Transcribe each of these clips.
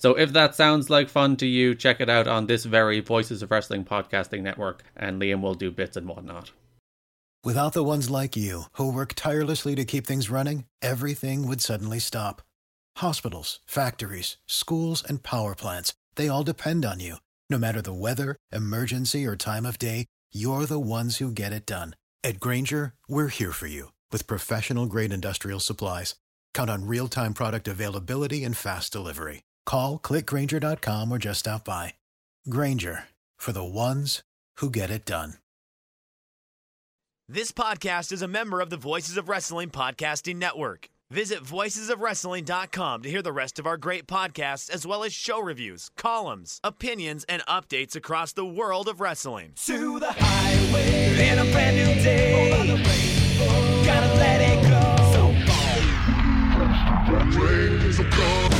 So if that sounds like fun to you, check it out on this very Voices of Wrestling podcasting network, and Liam will do bits and whatnot. Without the ones like you, who work tirelessly to keep things running, everything would suddenly stop. Hospitals, factories, schools, and power plants, they all depend on you. No matter the weather, emergency, or time of day, you're the ones who get it done. At Grainger, we're here for you with professional grade industrial supplies. Count on real time product availability and fast delivery. Call clickgrainger.com or just stop by. Grainger for the ones who get it done. This podcast is a member of the Voices of Wrestling Podcasting Network. Visit voicesofwrestling.com to hear the rest of our great podcasts, as well as show reviews, columns, opinions, and updates across the world of wrestling. to the highway in a brand new day. Gotta let it go. Fast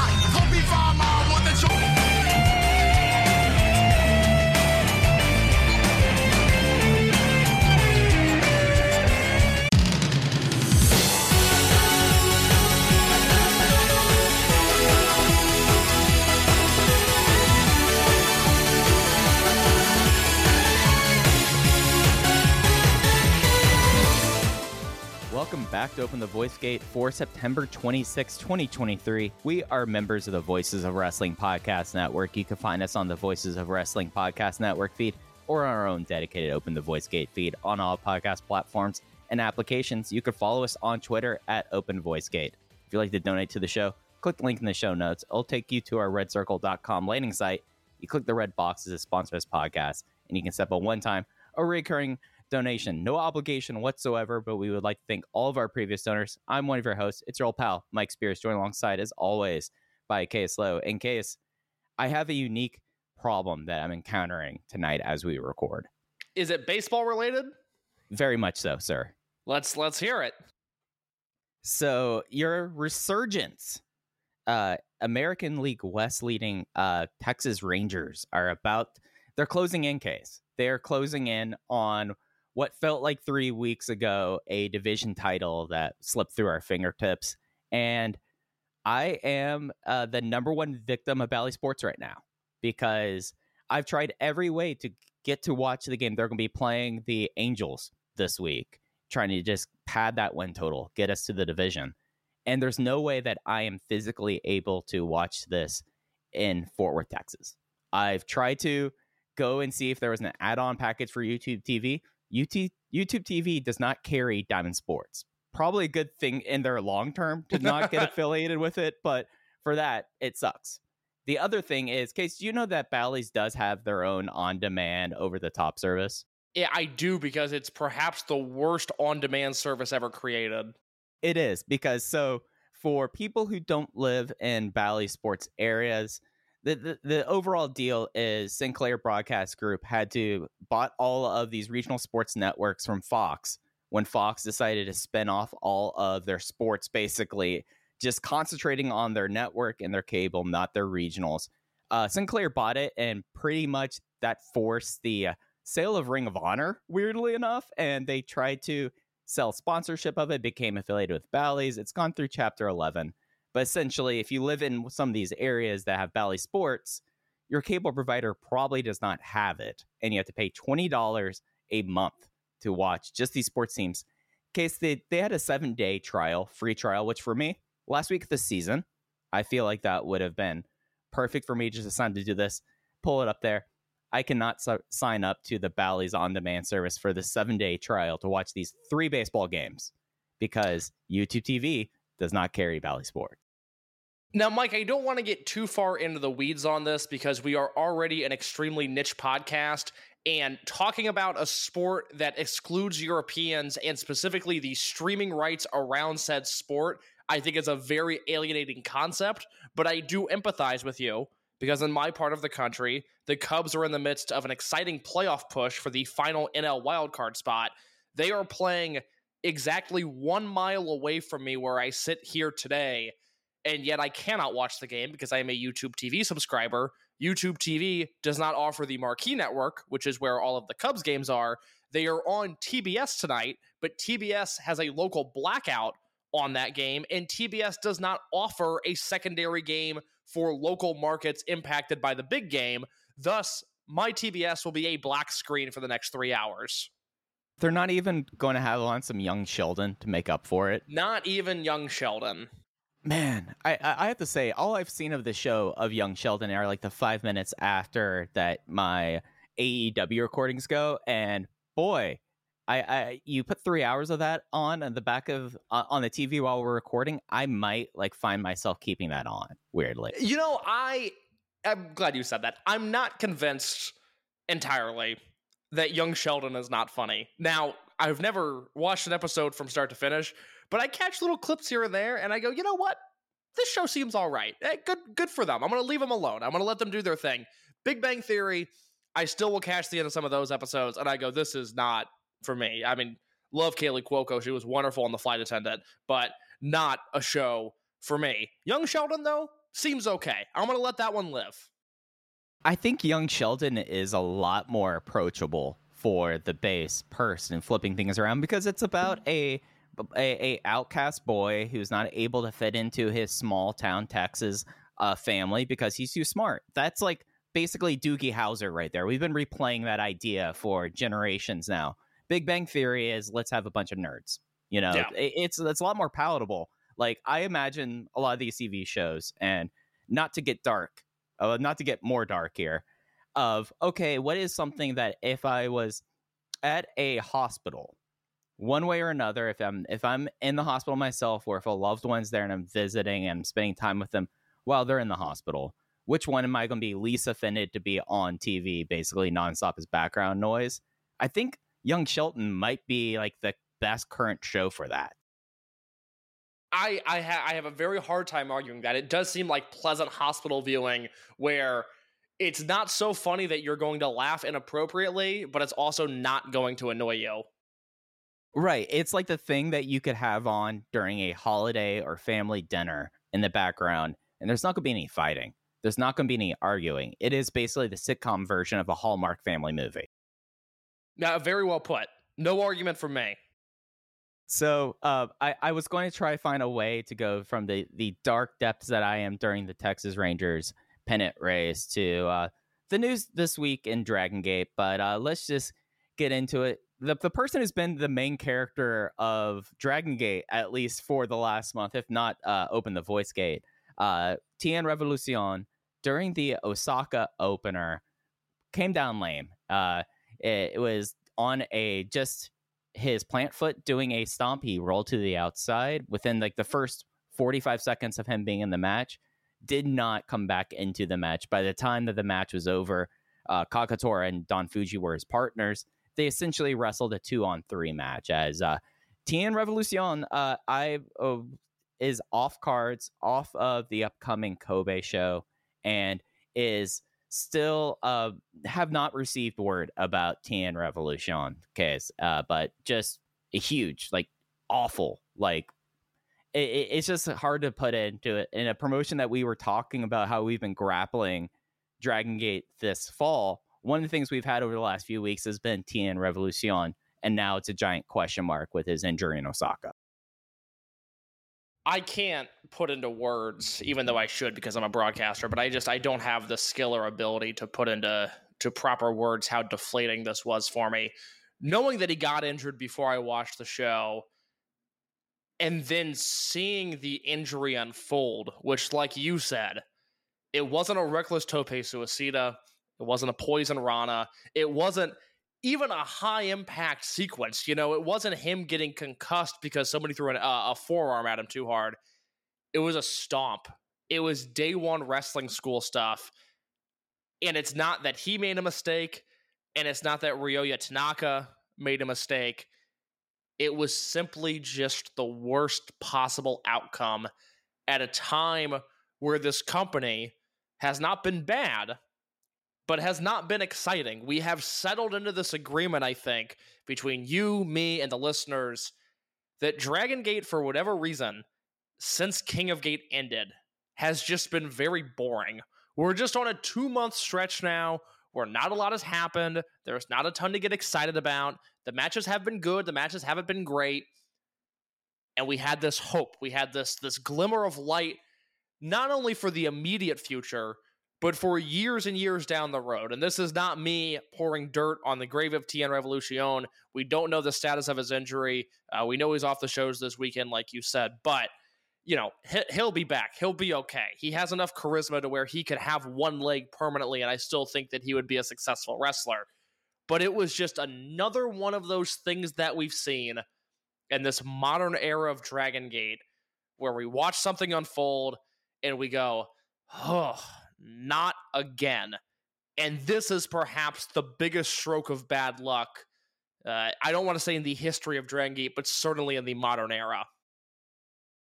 Welcome back to Open the Voice Gate for September 26, 2023. We are members of the Voices of Wrestling Podcast Network. You can find us on the Voices of Wrestling Podcast Network feed or on our own dedicated Open the Voice Gate feed on all podcast platforms and applications. You can follow us on Twitter at Open Voice Gate. If you'd like to donate to the show, click the link in the show notes. It'll take you to our redcircle.com landing site. You click the red box as a sponsor this podcast, and you can set up a one time or recurring donation. No obligation whatsoever, but we would like to thank all of our previous donors. I'm one of your hosts. It's your old pal, Mike Spears, joined alongside, as always, by Case Lowe. In case I have a unique problem that I'm encountering tonight as we record. Is it baseball related? Very much so, sir. Let's let's hear it. So your resurgence, uh, American League West leading uh, Texas Rangers are about. They're closing in case. They're closing in on what felt like three weeks ago a division title that slipped through our fingertips, and I am uh, the number one victim of Bally Sports right now because I've tried every way to get to watch the game. They're going to be playing the Angels this week, trying to just pad that win total, get us to the division. And there's no way that I am physically able to watch this in Fort Worth, Texas. I've tried to go and see if there was an add-on package for YouTube TV. UT, YouTube TV does not carry Diamond Sports. Probably a good thing in their long term to not get affiliated with it, but for that, it sucks. The other thing is, Case, do you know that Bally's does have their own on-demand, over-the-top service? Yeah, I do because it's perhaps the worst on-demand service ever created. It is because so for people who don't live in Bally sports areas, the, the overall deal is Sinclair Broadcast Group had to bought all of these regional sports networks from Fox when Fox decided to spin off all of their sports basically just concentrating on their network and their cable, not their regionals. Uh, Sinclair bought it, and pretty much that forced the uh, sale of Ring of Honor, weirdly enough, and they tried to sell sponsorship of it, became affiliated with Bally's. It's gone through Chapter 11. But essentially, if you live in some of these areas that have Bally Sports, your cable provider probably does not have it, and you have to pay $20 a month to watch just these sports teams. In case they, they had a seven day trial, free trial, which for me, last week of the season, I feel like that would have been perfect for me just to sign to do this. Pull it up there. I cannot s- sign up to the Bally's on demand service for the seven day trial to watch these three baseball games because YouTube TV does not carry Bally Sport. Now, Mike, I don't want to get too far into the weeds on this because we are already an extremely niche podcast. And talking about a sport that excludes Europeans and specifically the streaming rights around said sport, I think is a very alienating concept. But I do empathize with you because in my part of the country, the Cubs are in the midst of an exciting playoff push for the final NL wildcard spot. They are playing exactly one mile away from me where I sit here today and yet I cannot watch the game because I am a YouTube TV subscriber. YouTube TV does not offer the Marquee Network, which is where all of the Cubs games are. They are on TBS tonight, but TBS has a local blackout on that game, and TBS does not offer a secondary game for local markets impacted by the big game. Thus, my TBS will be a black screen for the next three hours. They're not even going to have on some young Sheldon to make up for it. Not even young Sheldon. Man, I I have to say, all I've seen of the show of Young Sheldon are like the five minutes after that my AEW recordings go, and boy, I, I you put three hours of that on on the back of uh, on the TV while we're recording, I might like find myself keeping that on weirdly. You know, I I'm glad you said that. I'm not convinced entirely that Young Sheldon is not funny. Now, I've never watched an episode from start to finish, but I catch little clips here and there, and I go, you know what? This show seems all right. Eh, good, good for them. I'm going to leave them alone. I'm going to let them do their thing. Big Bang Theory, I still will catch the end of some of those episodes, and I go, this is not for me. I mean, love Kaley Cuoco. She was wonderful on The Flight Attendant, but not a show for me. Young Sheldon, though, seems okay. I'm going to let that one live. I think Young Sheldon is a lot more approachable for the base person flipping things around because it's about a a, a outcast boy who's not able to fit into his small town Texas uh, family because he's too smart. That's like basically Doogie Howser right there. We've been replaying that idea for generations now. Big Bang Theory is let's have a bunch of nerds. You know, Yeah. it, it's it's a lot more palatable. Like I imagine a lot of these TV shows, and not to get dark, uh, not to get more dark here. Of okay, what is something that if I was at a hospital one way or another if i'm if i'm in the hospital myself or if a loved one's there and i'm visiting and I'm spending time with them while they're in the hospital which one am i going to be least offended to be on tv basically nonstop as background noise i think young sheldon might be like the best current show for that I I, ha- I have a very hard time arguing that. It does seem like pleasant hospital viewing where it's not so funny that you're going to laugh inappropriately, but it's also not going to annoy you. Right it's like the thing that you could have on during a holiday or family dinner in the background and there's not going to be any fighting there's not going to be any arguing it is basically the sitcom version of a hallmark family movie Now, very well put. No argument from me. So uh, I, I was going to try to find a way to go from the, the dark depths that I am during the Texas Rangers pennant race to uh, the news this week in Dragon Gate, but uh, let's just get into it. The, the person who's been the main character of Dragon Gate, at least for the last month, if not uh, Open the Voice Gate, uh, TN Revolucion, during the Osaka opener, came down lame. Uh, it, it was on a just his plant foot doing a stomp. He rolled to the outside within like the first 45 seconds of him being in the match. Did not come back into the match. By the time that the match was over, uh, Kagetora and Don Fujii were his partners. They essentially wrestled a two on three match as uh, TN Revolucion uh, I uh, is off cards, off of the upcoming Kobe show, and is still uh, have not received word about TN Revolution case, uh, but just a huge, like awful, like it, it- it's just hard to put into it in a promotion that we were talking about how we've been grappling Dragon Gate this fall. One of the things we've had over the last few weeks has been TN Revolution, and now it's a giant question mark with his injury in Osaka. I can't put into words, even though I should because I'm a broadcaster, but I just I don't have the skill or ability to put into to proper words how deflating this was for me. Knowing that he got injured before I watched the show and then seeing the injury unfold, which like you said, it wasn't a reckless tope suicida, it wasn't a poison rana, it wasn't even a high impact sequence. You know, it wasn't him getting concussed because somebody threw an, uh, a forearm at him too hard. It was a stomp It was day one wrestling school stuff. And it's not that he made a mistake, and it's not that Ryoya Tanaka made a mistake. It was simply just the worst possible outcome at a time where this company has not been bad, but has not been exciting. We have settled into this agreement, I think, between you, me, and the listeners that Dragon Gate, for whatever reason, since King of Gate ended, has just been very boring. We're just on a two month stretch now where not a lot has happened. There's not a ton to get excited about. The matches have been good, the matches haven't been great. And we had this hope. We had this this glimmer of light not only for the immediate future, but for years and years down the road. And this is not me pouring dirt on the grave of TN Revolucion. We don't know the status of his injury. Uh, we know he's off the shows this weekend, like you said, but you know he'll be back. He'll be okay. He has enough charisma to where he could have one leg permanently, and I still think that he would be a successful wrestler. But it was just another one of those things that we've seen in this modern era of Dragon Gate, where we watch something unfold and we go, oh, not again. And this is perhaps the biggest stroke of bad luck. Uh, I don't want to say in the history of Dragon but certainly in the modern era.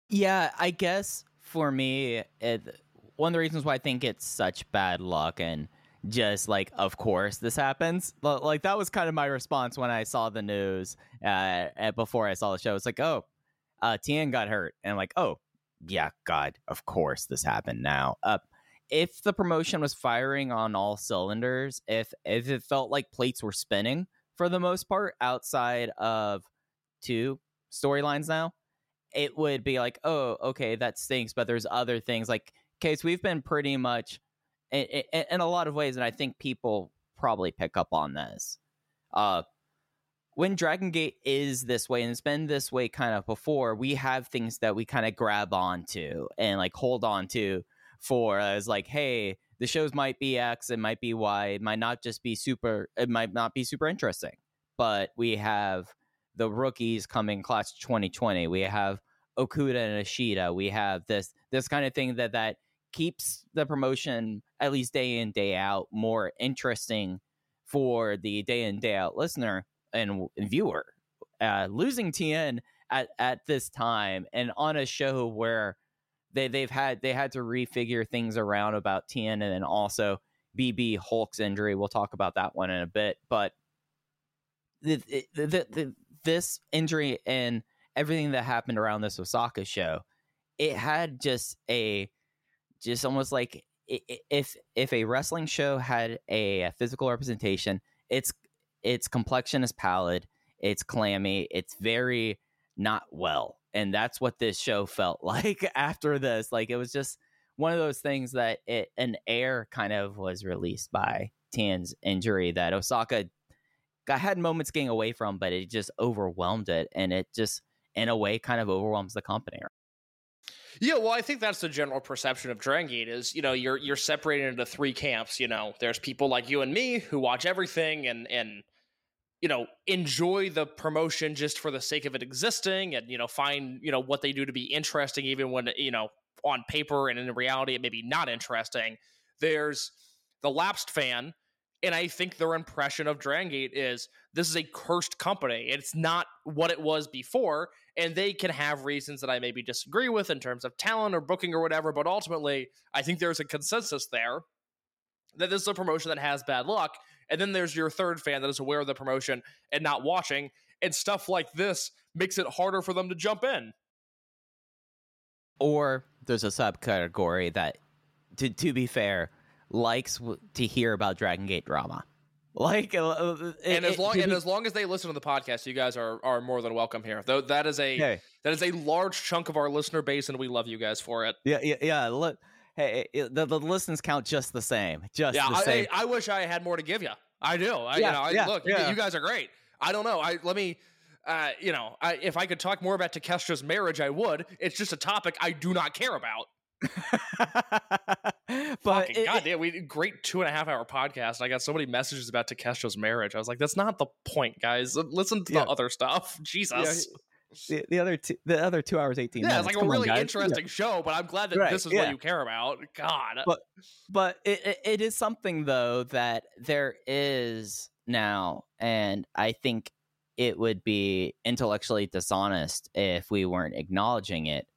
Yeah, I guess for me, it, one of the reasons why I think it's such bad luck and just like, of course, this happens. Like that was kind of my response when I saw the news uh, before I saw the show. It's like, oh, uh, TN got hurt, and I'm like, oh, yeah, God, of course this happened now. Uh, if the promotion was firing on all cylinders, if if it felt like plates were spinning for the most part outside of two storylines now, it would be like, oh, okay, that stinks. But there's other things like, case we've been pretty much in, in, in, a lot of ways, and I think people probably pick up on this. Uh, when Dragon Gate is this way, and it's been this way kind of before, we have things that we kind of grab onto and like hold on to for as like, hey, the shows might be X, it might be Y, it might not just be super, it might not be super interesting, but we have the rookies coming class 2020. We have Okuda and Ishida. We have this this kind of thing that that keeps the promotion at least day in day out more interesting for the day in day out listener and, and viewer. Uh, losing TN at at this time and on a show where they they've had they had to refigure things around about TN and then also BB Hulk's injury. We'll talk about that one in a bit, but the, the, the, this injury and everything that happened around this Osaka show, it had just a just almost like if if a wrestling show had a physical representation, its its complexion is pallid, it's clammy, it's very not well, and that's what this show felt like after this. Like it was just one of those things that it an air kind of was released by Tan's injury that Osaka I had moments getting away from, but it just overwhelmed it, and it just in a way kind of overwhelms the company. Yeah, well, I think that's the general perception of Dragon Gate is, you know, you're you're separated into three camps. You know, there's people like you and me who watch everything and and you know enjoy the promotion just for the sake of it existing, and you know find you know what they do to be interesting, even when you know on paper and in reality it may be not interesting. There's the lapsed fan and I think their impression of Dragon Gate is this is a cursed company. It's not what it was before. And they can have reasons that I maybe disagree with in terms of talent or booking or whatever. But ultimately, I think there's a consensus there that this is a promotion that has bad luck. And then there's your third fan that is aware of the promotion and not watching. And stuff like this makes it harder for them to jump in. Or there's a subcategory that, to, to be fair, likes w- to hear about Dragon Gate drama. Like, uh, uh and as long and as long as they listen to the podcast, you guys are are more than welcome here. Though that is a hey. that is a large chunk of our listener base, and we love you guys for it. Yeah, yeah, yeah. Look, hey, the, the listens count just the same. Just yeah. The same. I, I, wish I had more to give you. I do. I, yeah, you know, I, yeah, look, yeah. you guys are great. I don't know. I let me. Uh, you know, I, if I could talk more about Takestra's marriage, I would. It's just a topic I do not care about. but it, goddamn, we great two and a half hour podcast. I got so many messages about Takestra's marriage. I was like, that's not the point, guys. Listen to yeah. the other stuff. Jesus. The, the other two, the other two hours eighteen. Yeah, minutes. it's like a Come on, really guys. interesting show, but I'm glad that Right, this is yeah. what you care about. God. But but it, it, is something though that there is now, and I think it would be intellectually dishonest if we weren't acknowledging it.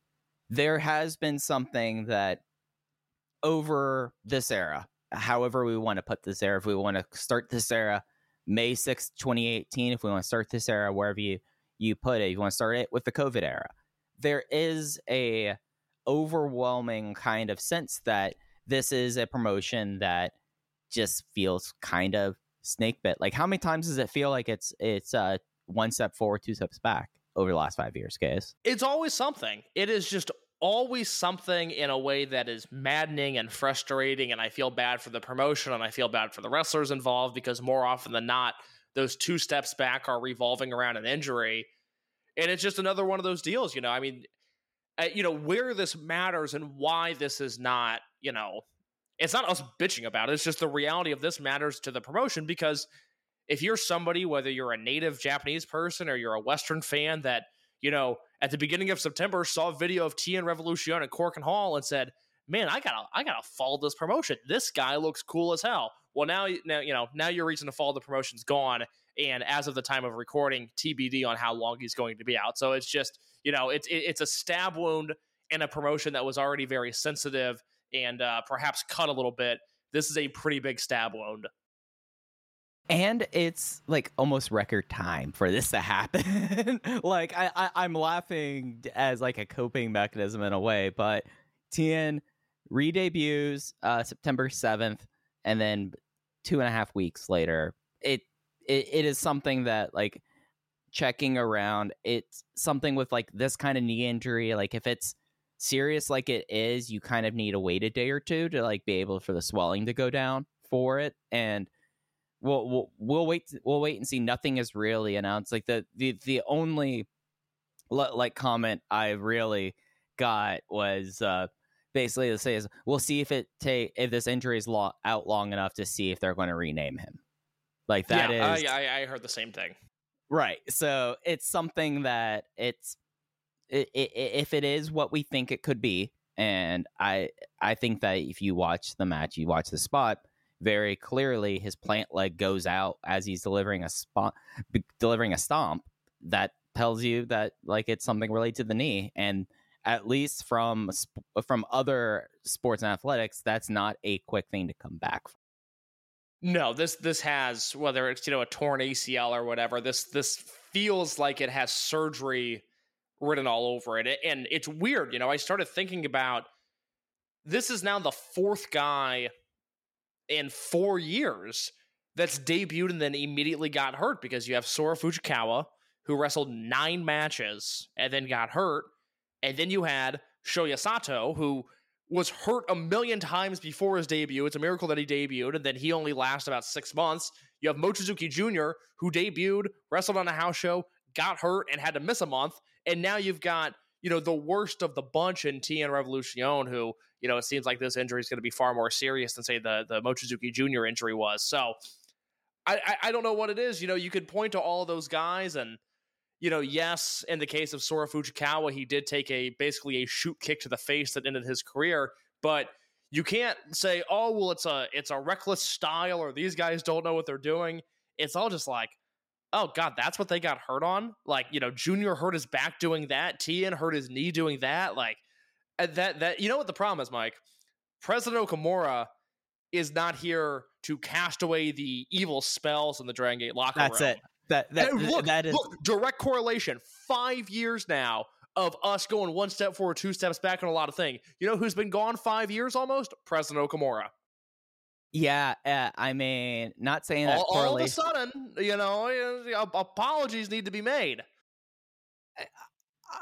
There has been something that over this era, however we want to put this era, if we want to start this era, May sixth, 2018, if we want to start this era, wherever you, you put it, you want to start it with the COVID era. There is a overwhelming kind of sense that this is a promotion that just feels kind of snake bit. Like how many times does it feel like it's it's uh one step forward, two steps back over the last five years, guys? it's always something. It is just always something in a way that is maddening and frustrating. And I feel bad for the promotion and I feel bad for the wrestlers involved because more often than not, those two steps back are revolving around an injury. And it's just another one of those deals, you know. I mean, uh, you know, where this matters and why this is not, you know, it's not us bitching about it. It's just the reality of this matters to the promotion because if you're somebody, whether you're a native Japanese person or you're a Western fan that, you know, at the beginning of September saw a video of TN Revolution at Korakuen Hall and said, "Man, I gotta, I gotta follow this promotion. This guy looks cool as hell." Well, now, now, you know, now your reason to follow the promotion's gone, and as of the time of recording, TBD on how long he's going to be out. So it's just, you know, it's it, it's a stab wound in a promotion that was already very sensitive and uh, perhaps cut a little bit. This is a pretty big stab wound. and it's like almost record time for this to happen like I, I i'm laughing as like a coping mechanism in a way but tn re-debuts uh september 7th and then two and a half weeks later it it, it is something that like checking around it's something with like this kind of knee injury like if it's serious like it is you kind of need to wait a day or two to like be able for the swelling to go down for it and we'll we'll, we'll wait we'll wait and see. Nothing is really announced. Like the the the only like comment i really got was uh basically to say is we'll see if it take if this injury is lo- out long enough to see if they're going to rename him like that is yeah, I, I, I heard the same thing. Right. So it's something that it's i i if it is what we think it could be, and I I think that if you watch the match, you watch the spot very clearly, his plant leg goes out as he's delivering a spot, b- delivering a stomp. That tells you that like it's something related to the knee, and at least from from other sports and athletics, that's not a quick thing to come back from. No, this this has whether it's you know a torn ACL or whatever. This this feels like it has surgery written all over it, and it's weird. You know, I started thinking about this is now the fourth guy in four years that's debuted and then immediately got hurt because you have Sora Fujikawa who wrestled nine matches and then got hurt, and then you had Shoya Sato who was hurt a million times before his debut. It's a miracle that he debuted, and then he only lasted about six months. You have Mochizuki Jr., who debuted, wrestled on a house show, got hurt, and had to miss a month. And now you've got, you know, the worst of the bunch in TN Revolution, who, you know, it seems like this injury is going to be far more serious than, say, the, the Mochizuki Jr. injury was. So I, I, I don't know what it is. You know, you could point to all those guys and, you know, yes, in the case of Sora Fujikawa, he did take a basically a shoot kick to the face that ended his career, but you can't say, "Oh, well, it's a it's a reckless style," or these guys don't know what they're doing. It's all just like, "Oh God, that's what they got hurt on." Like, you know, Junior hurt his back doing that. TN hurt his knee doing that. Like, that that you know what the problem is, Mike. President Okamura is not here to cast away the evil spells in the Dragon Gate locker That's room. it. That that And look, that is look, direct correlation. Five years now of us going one step forward, two steps back on a lot of things. You know who's been gone five years almost? President Okamura. yeah. Uh, I mean, not saying that All, all of a sudden, you know, apologies need to be made.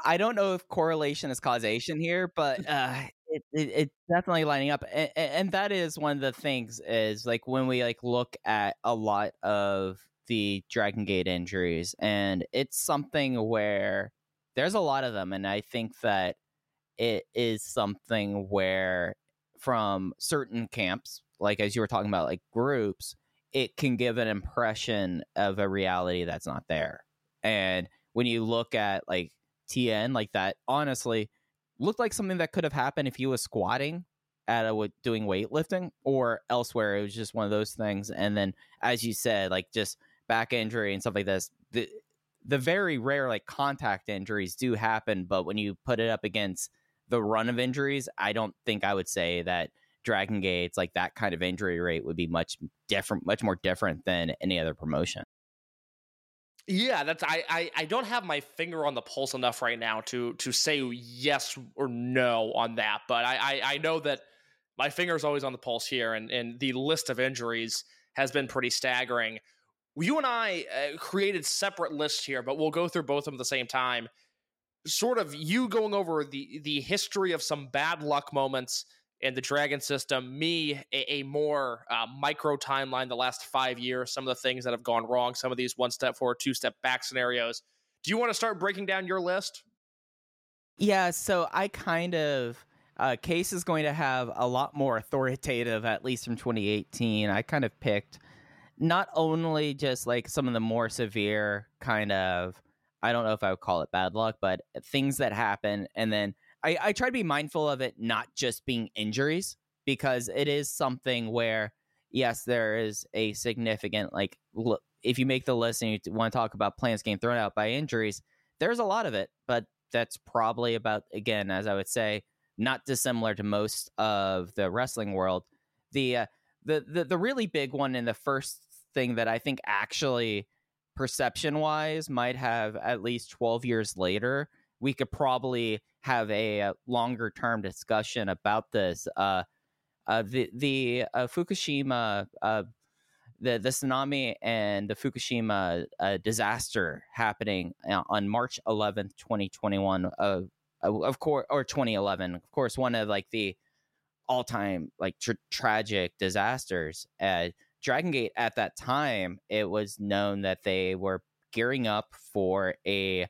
I don't know if correlation is causation here, but uh, it, it it's definitely lining up, and, and that is one of the things is like when we like look at a lot of the Dragon Gate injuries, and it's something where there's a lot of them, and I think that it is something where from certain camps, like as you were talking about, like groups, it can give an impression of a reality that's not there, and when you look at like TN like that. Honestly, looked like something that could have happened if he was squatting at a doing weightlifting or elsewhere. It was just one of those things. And then, as you said, like just back injury and stuff like this. The the very rare like contact injuries do happen, but when you put it up against the run of injuries, I don't think I would say that Dragon Gates like that kind of injury rate would be much different, much more different than any other promotion. Yeah, that's I, I I don't have my finger on the pulse enough right now to to say yes or no on that, but I I, I know that my finger is always on the pulse here, and and the list of injuries has been pretty staggering. You and I uh, created separate lists here, but we'll go through both of them at the same time. Sort of you going over the the history of some bad luck moments in the Dragon system, me a, a more uh, micro timeline the last five years, some of the things that have gone wrong, some of these one step forward, two step back scenarios. Do you want to start breaking down your list? Yeah, so I kind of uh, case is going to have a lot more authoritative, at least from 2018. I kind of picked not only just like some of the more severe kind of, I don't know if I would call it bad luck, but things that happen, and then I, I try to be mindful of it not just being injuries because it is something where yes, there is a significant like look, if you make the list and you want to talk about plans getting thrown out by injuries, there's a lot of it, but that's probably about again, as I would say, not dissimilar to most of the wrestling world. The uh, the the the really big one in the first thing that I think actually perception wise might have at least 12 years later we could probably have a, uh, longer term discussion about this. Uh, uh, the the uh, Fukushima, uh, the the tsunami and the Fukushima uh, disaster happening on March 11th, 2021. of course, or 2011. Of course, one of like the all time like tra- tragic disasters. Dragon Gate at that time, it was known that they were gearing up for a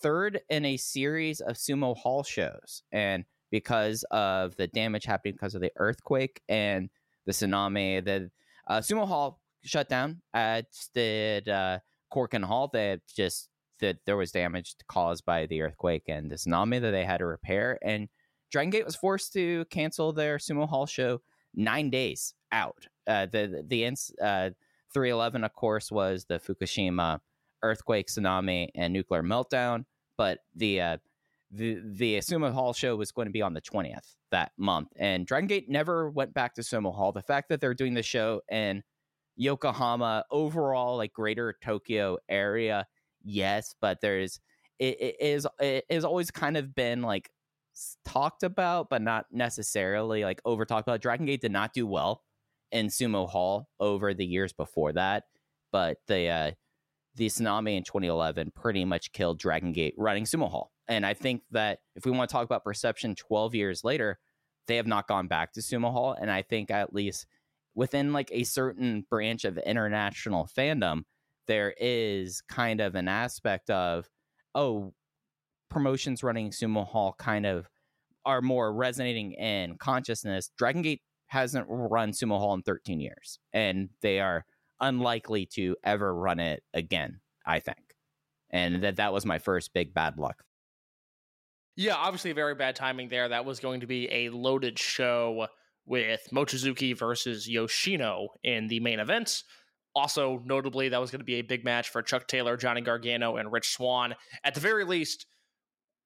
third in a series of sumo hall shows. And because of the damage happening because of the earthquake and the tsunami, the uh, sumo hall shut down, as did uh, Korakuen Hall. That just that there was damage caused by the earthquake and the tsunami that they had to repair. And Dragon Gate was forced to cancel their sumo hall show nine days out. Uh, the the uh, 311, of course, was the Fukushima earthquake, tsunami, and nuclear meltdown. But the uh, the the Sumo Hall show was going to be on the 20th that month, and Dragon Gate never went back to Sumo Hall. The fact that they're doing the show in Yokohama, overall like Greater Tokyo area, yes, but there's it, it is it has always kind of been like talked about, but not necessarily like over talked about. Dragon Gate did not do well in Sumo Hall over the years before that, but the uh, the tsunami in 2011 pretty much killed Dragon Gate running Sumo Hall. And I think that if we want to talk about perception 12 years later, they have not gone back to Sumo Hall. And I think at least within like a certain branch of international fandom, there is kind of an aspect of, oh, promotions running Sumo Hall kind of are more resonating in consciousness. Dragon Gate hasn't run Sumo Hall in 13 years, and they are unlikely to ever run it again, I think. And that that was my first big bad luck. Yeah, obviously very bad timing there. That was going to be a loaded show with Mochizuki versus Yoshino in the main event. Also, notably, that was going to be a big match for Chuck Taylor, Johnny Gargano, and Rich Swann. At the very least,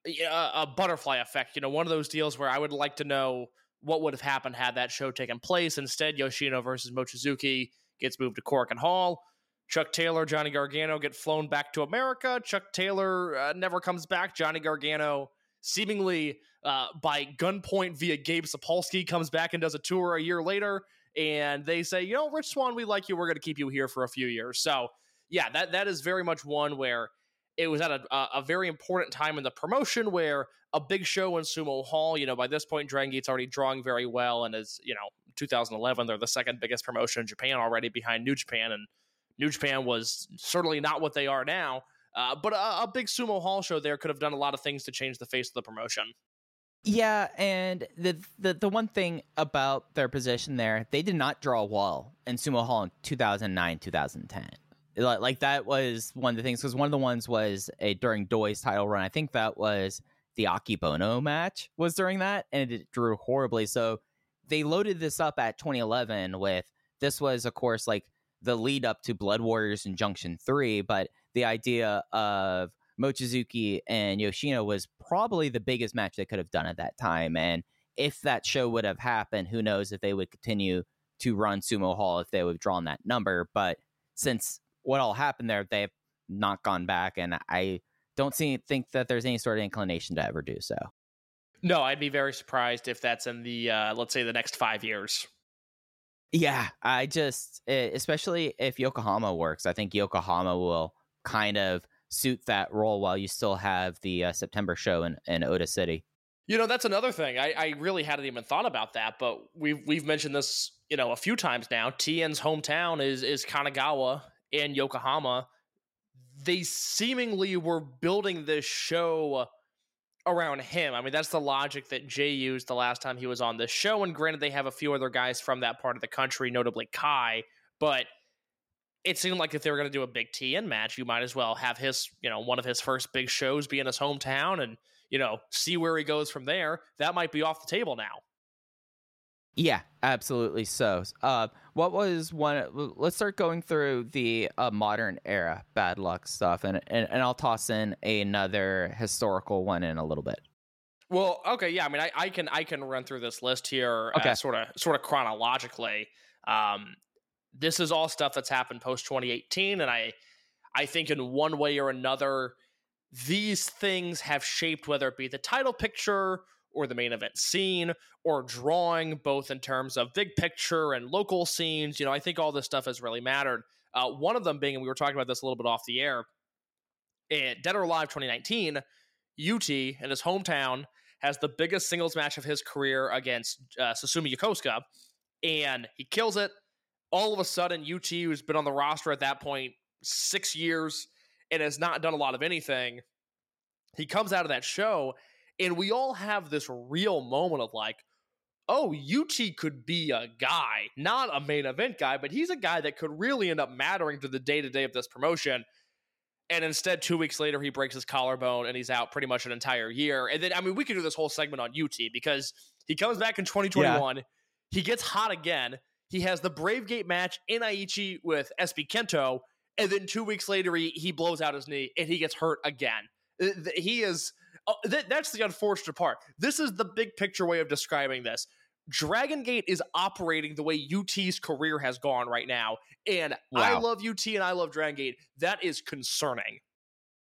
a, a butterfly effect. You know, one of those deals where I would like to know what would have happened had that show taken place. Instead, Yoshino versus Mochizuki gets moved to Korakuen Hall. Chuck Taylor, Johnny Gargano get flown back to America. Chuck Taylor uh, never comes back. Johnny Gargano, seemingly uh, by gunpoint via Gabe Sapolsky, comes back and does a tour a year later. And they say, you know, Rich Swann, we like you. We're going to keep you here for a few years. So, yeah, that that is very much one where it was at a, a very important time in the promotion where a big show in Sumo Hall, you know, by this point, Dragon Gate's already drawing very well and is, you know, 2011, they're the second biggest promotion in Japan already behind New Japan. And New Japan was certainly not what they are now. Uh, but a, a big Sumo Hall show there could have done a lot of things to change the face of the promotion. Yeah, and the, the the one thing about their position there, they did not draw a wall in Sumo Hall in 2009, 2010. like, like that was one of the things because one of the ones was a during Doi's title run. I think that was the Akebono match was during that, and it drew horribly. So they loaded this up at 2011 with this was of course like the lead up to Blood Warriors and Junction Three, but the idea of Mochizuki and Yoshino was probably the biggest match they could have done at that time. And if that show would have happened, who knows if they would continue to run Sumo Hall if they would have drawn that number. But since what all happened there, they've not gone back, and I don't see think that there's any sort of inclination to ever do so. No, I'd be very surprised if that's in the uh, let's say the next five years. Yeah, I just especially if Yokohama works, I think Yokohama will kind of suit that role while you still have the uh, September show in, in Ota City. You know, that's another thing. I, I really hadn't even thought about that, but we've we've mentioned this, you know, a few times now. TN's hometown is is Kanagawa in Yokohama. They seemingly were building this show around him. I mean, that's the logic that Jay used the last time he was on this show. And granted, they have a few other guys from that part of the country, notably Kai, but it seemed like if they were going to do a big TN match, you might as well have his, you know, one of his first big shows be in his hometown and, you know, see where he goes from there. That might be off the table now. Yeah, absolutely. So, uh, what was one? Let's start going through the uh, modern era bad luck stuff, and, and and I'll toss in another historical one in a little bit. Well, okay, yeah. I mean, I, I can I can run through this list here, Okay. uh, sort of sort of chronologically. Um, this is all stuff that's happened post 2018, and I I think in one way or another, these things have shaped whether it be the title picture or the main event scene or drawing, both in terms of big picture and local scenes. You know, I think all this stuff has really mattered. Uh, one of them being, and we were talking about this a little bit off the air, in Dead or Alive 2019, UT in his hometown has the biggest singles match of his career against uh, Susumu Yokosuka, and he kills it. All of a sudden, UT, who's been on the roster at that point six years and has not done a lot of anything, he comes out of that show, and we all have this real moment of like, oh, UT could be a guy, not a main event guy, but he's a guy that could really end up mattering to the day to day of this promotion. And instead, two weeks later, he breaks his collarbone and he's out pretty much an entire year. And then, I mean, we could do this whole segment on UT because he comes back in 2021. He gets hot again. He has the Brave Gate match in Aichi with SB Kento. And then two weeks later, he, he blows out his knee and he gets hurt again. He is, oh, th- that's the unfortunate part. This is the big picture way of describing this. Dragon Gate is operating the way UT's career has gone right now. And I love UT and I love Dragon Gate. That is concerning.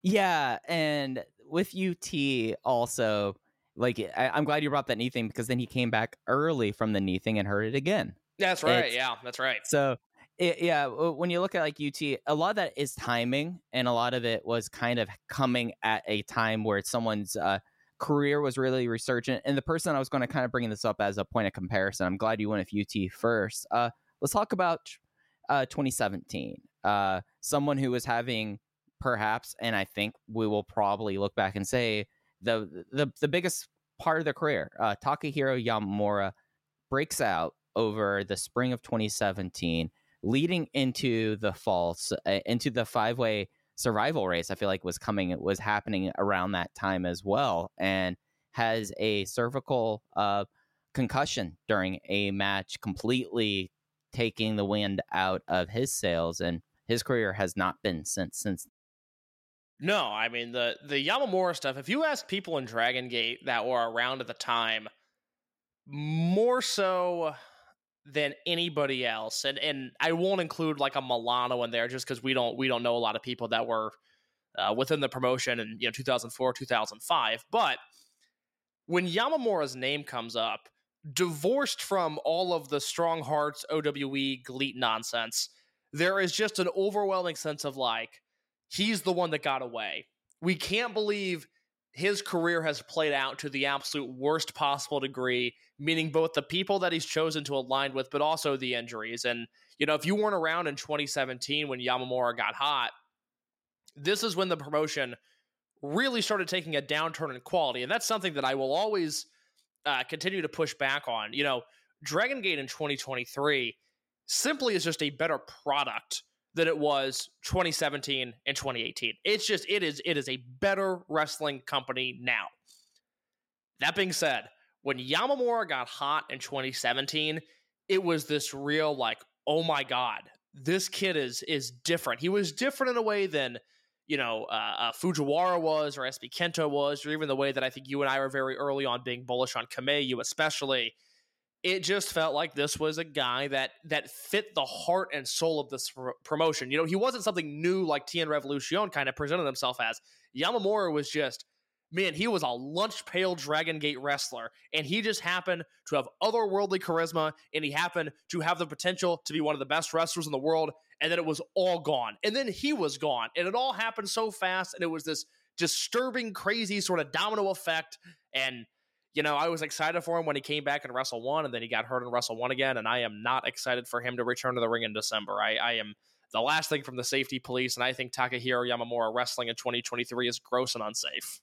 Yeah, and with UT also, like I, I'm glad you brought that knee thing because then he came back early from the knee thing and hurt it again. That's right. It's- yeah, that's right. So it, yeah, when you look at like UT, a lot of that is timing, and a lot of it was kind of coming at a time where someone's uh, career was really resurgent. And the person I was going to kind of bring this up as a point of comparison, I'm glad you went with UT first. Uh, let's talk about uh, 2017. Uh, someone who was having perhaps, and I think we will probably look back and say the the the biggest part of their career. Uh, Takehiro Yamamura breaks out over the spring of 2017, leading into the fall, s- uh, into the five way survival race. I feel like was coming, it was happening around that time as well, and has a cervical uh, concussion during a match, completely taking the wind out of his sails, and his career has not been since since No, I mean the the Yamamura stuff. If you ask people in Dragon Gate that were around at the time, more so than anybody else, and and I won't include like a Milano in there just because we don't we don't know a lot of people that were uh, within the promotion in you know 2004 2005. But when Yamamura's name comes up, divorced from all of the strong hearts OWE GLEAT nonsense, there is just an overwhelming sense of like he's the one that got away. We can't believe his career has played out to the absolute worst possible degree, meaning both the people that he's chosen to align with, but also the injuries. And, you know, if you weren't around in 2017 when Yamamura got hot, this is when the promotion really started taking a downturn in quality. And that's something that I will always uh, continue to push back on. You know, Dragon Gate in 2023 simply is just a better product than it was 2017 and 2018. It's just it is it is a better wrestling company now. That being said, when Yamamura got hot in 2017, it was this real like, oh my god, this kid is is different. He was different in a way than you know uh, uh, Fujiwara was or SB Kento was, or even the way that I think you and I were very early on being bullish on Kamei, especially. It just felt like this was a guy that that fit the heart and soul of this pr- promotion. You know, he wasn't something new like TN Revolution kind of presented himself as. Yamamura was just man, he was a lunch pail Dragon Gate wrestler, and he just happened to have otherworldly charisma, and he happened to have the potential to be one of the best wrestlers in the world, and then it was all gone. And then he was gone, and it all happened so fast, and it was this disturbing, crazy sort of domino effect. And, you know, I was excited for him when he came back in Wrestle 1, and then he got hurt in Wrestle 1 again, and I am not excited for him to return to the ring in December. I, I am the last thing from the safety police, and I think Takehiro Yamamura wrestling in 2023 is gross and unsafe.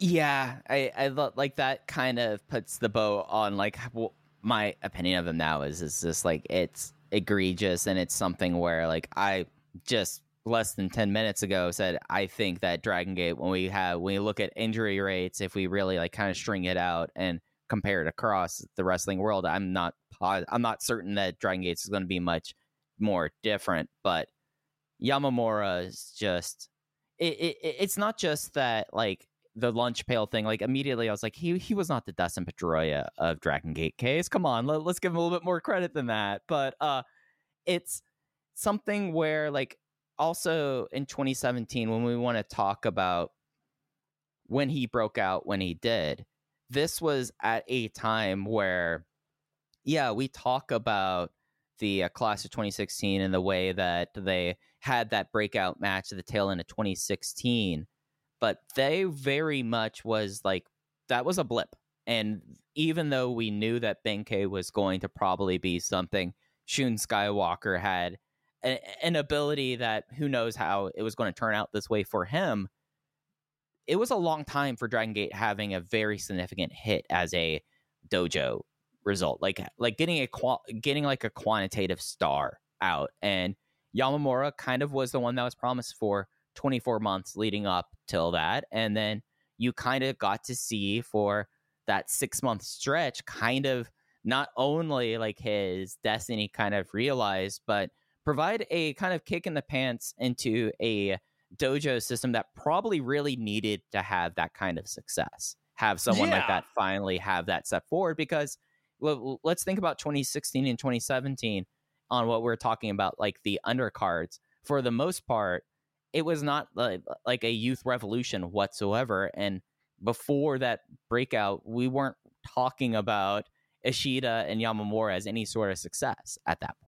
Yeah, I I like that kind of puts the bow on like well, my opinion of him now is is just like it's egregious and it's something where like I just less than 10 minutes ago said I think that Dragon Gate when we have when we look at injury rates if we really like kind of string it out and compare it across the wrestling world I'm not I'm not certain that Dragon Gates is going to be much more different but Yamamura is just it, it it's not just that like the lunch pail thing, like immediately I was like, he he was not the Dustin Pedroia of Dragon Gate case. Come on, let, us give him a little bit more credit than that. But uh it's something where like also in 2017 when we want to talk about when he broke out when he did, this was at a time where yeah, we talk about the uh, class of 2016 and the way that they had that breakout match at the tail end of 2016 but they very much was like that was a blip. And even though we knew that Benkei was going to probably be something, Shun Skywalker had a, an ability that who knows how it was going to turn out this way for him. It was a long time for Dragon Gate having a very significant hit as a dojo result, like like getting a getting like a quantitative star out, and Yamamura kind of was the one that was promised for 24 months leading up till that. And then you kind of got to see for that six month stretch, kind of not only like his destiny kind of realized, but provide a kind of kick in the pants into a dojo system that probably really needed to have that kind of success. Have someone yeah. like that finally have that step forward because well, let's think about 2016 and 2017 on what we're talking about, like the undercards. For the most part, it was not like, like a youth revolution whatsoever. And before that breakout, we weren't talking about Ishida and Yamamura as any sort of success at that point.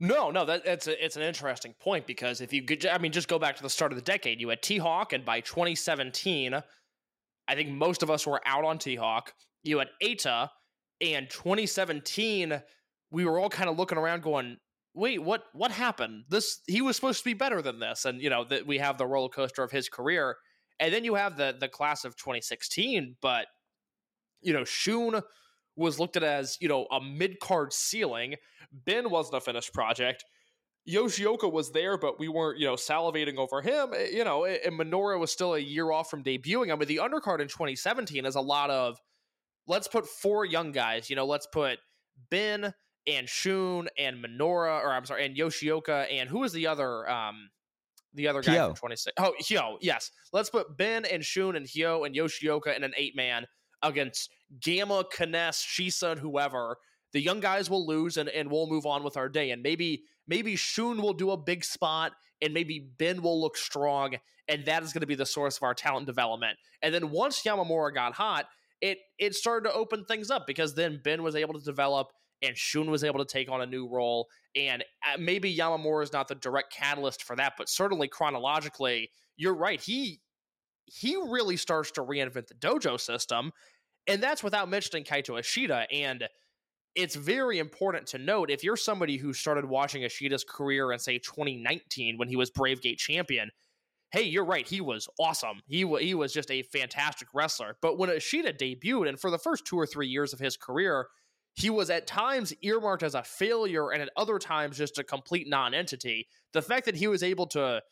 No, no, that, that's a, it's an interesting point because if you could, I mean, just go back to the start of the decade, you had T Hawk, and by 2017, I think most of us were out on T Hawk. You had Eita, and 2017, we were all kind of looking around going, wait, what what happened? This he was supposed to be better than this, and you know that we have the roller coaster of his career, and then you have the the class of 2016. But you know, Shun was looked at as you know a mid card ceiling. Ben wasn't a finished project. Yoshioka was there, but we weren't, you know, salivating over him. Eh, you know, and Minoura was still a year off from debuting. I mean, the undercard in 2017 is a lot of let's put four young guys. You know, let's put Ben, and Shun and Minoura, or I'm sorry, and Yoshioka, and who was the other um the other guy Hyo. from 26? Oh, Hyo, yes. Let's put Ben and Shun and Hyo and Yoshioka in an eight man against Gamma, Kness, Shisa, and whoever. The young guys will lose and, and we'll move on with our day. And maybe maybe Shun will do a big spot and maybe Ben will look strong, and that is going to be the source of our talent development. And then once Yamamura got hot, it it started to open things up because then Ben was able to develop and Shun was able to take on a new role. And uh, maybe Yamamura is not the direct catalyst for that, but certainly chronologically, you're right. He he really starts to reinvent the dojo system, and that's without mentioning Kaito Ishida. And it's very important to note if you're somebody who started watching Ishida's career in say 2019 when he was Brave Gate champion. Hey, you're right. He was awesome. He w- he was just a fantastic wrestler. But when Ishida debuted, and for the first two or three years of his career, he was at times earmarked as a failure and at other times just a complete non-entity. The fact that he was able to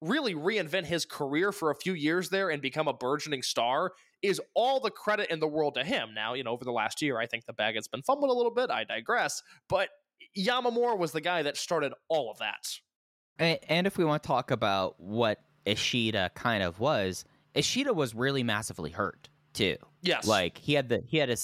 really reinvent his career for a few years there and become a burgeoning star is all the credit in the world to him. Now, you know, over the last year, I think the bag has been fumbled a little bit. I digress. But Yamamura was the guy that started all of that. And, and if we want to talk about what Ishida kind of was, Ishida was really massively hurt too. Yes. Like he had the he had a,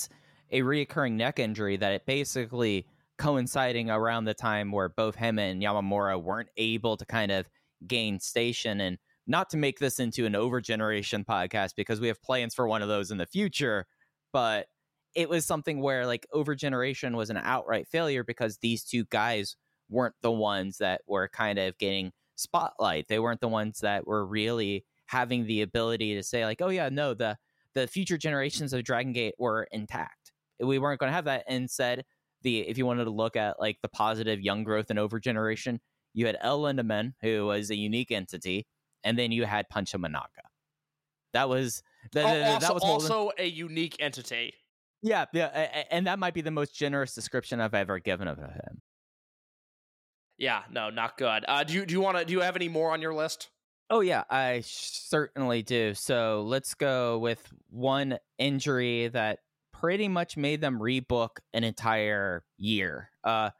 a reoccurring neck injury that it basically coinciding around the time where both him and Yamamura weren't able to kind of gain station and not to make this into an over generation podcast because we have plans for one of those in the future, but it was something where like over generation was an outright failure because these two guys weren't the ones that were kind of getting spotlight. They weren't the ones that were really having the ability to say like, oh yeah, no, the the future generations of Dragon Gate were intact. We weren't going to have that. Instead, the if you wanted to look at like the positive young growth and over generation, you had El Lindaman, who was a unique entity, and then you had Pancho Manaka. That was Oh, also, that was also a unique entity. yeah, yeah, and that might be the most generous description I've ever given of him. Yeah, no, not good. Uh, do you do you want to do you have any more on your list? Oh yeah, I certainly do. So let's go with one injury that pretty much made them rebook an entire year. Uh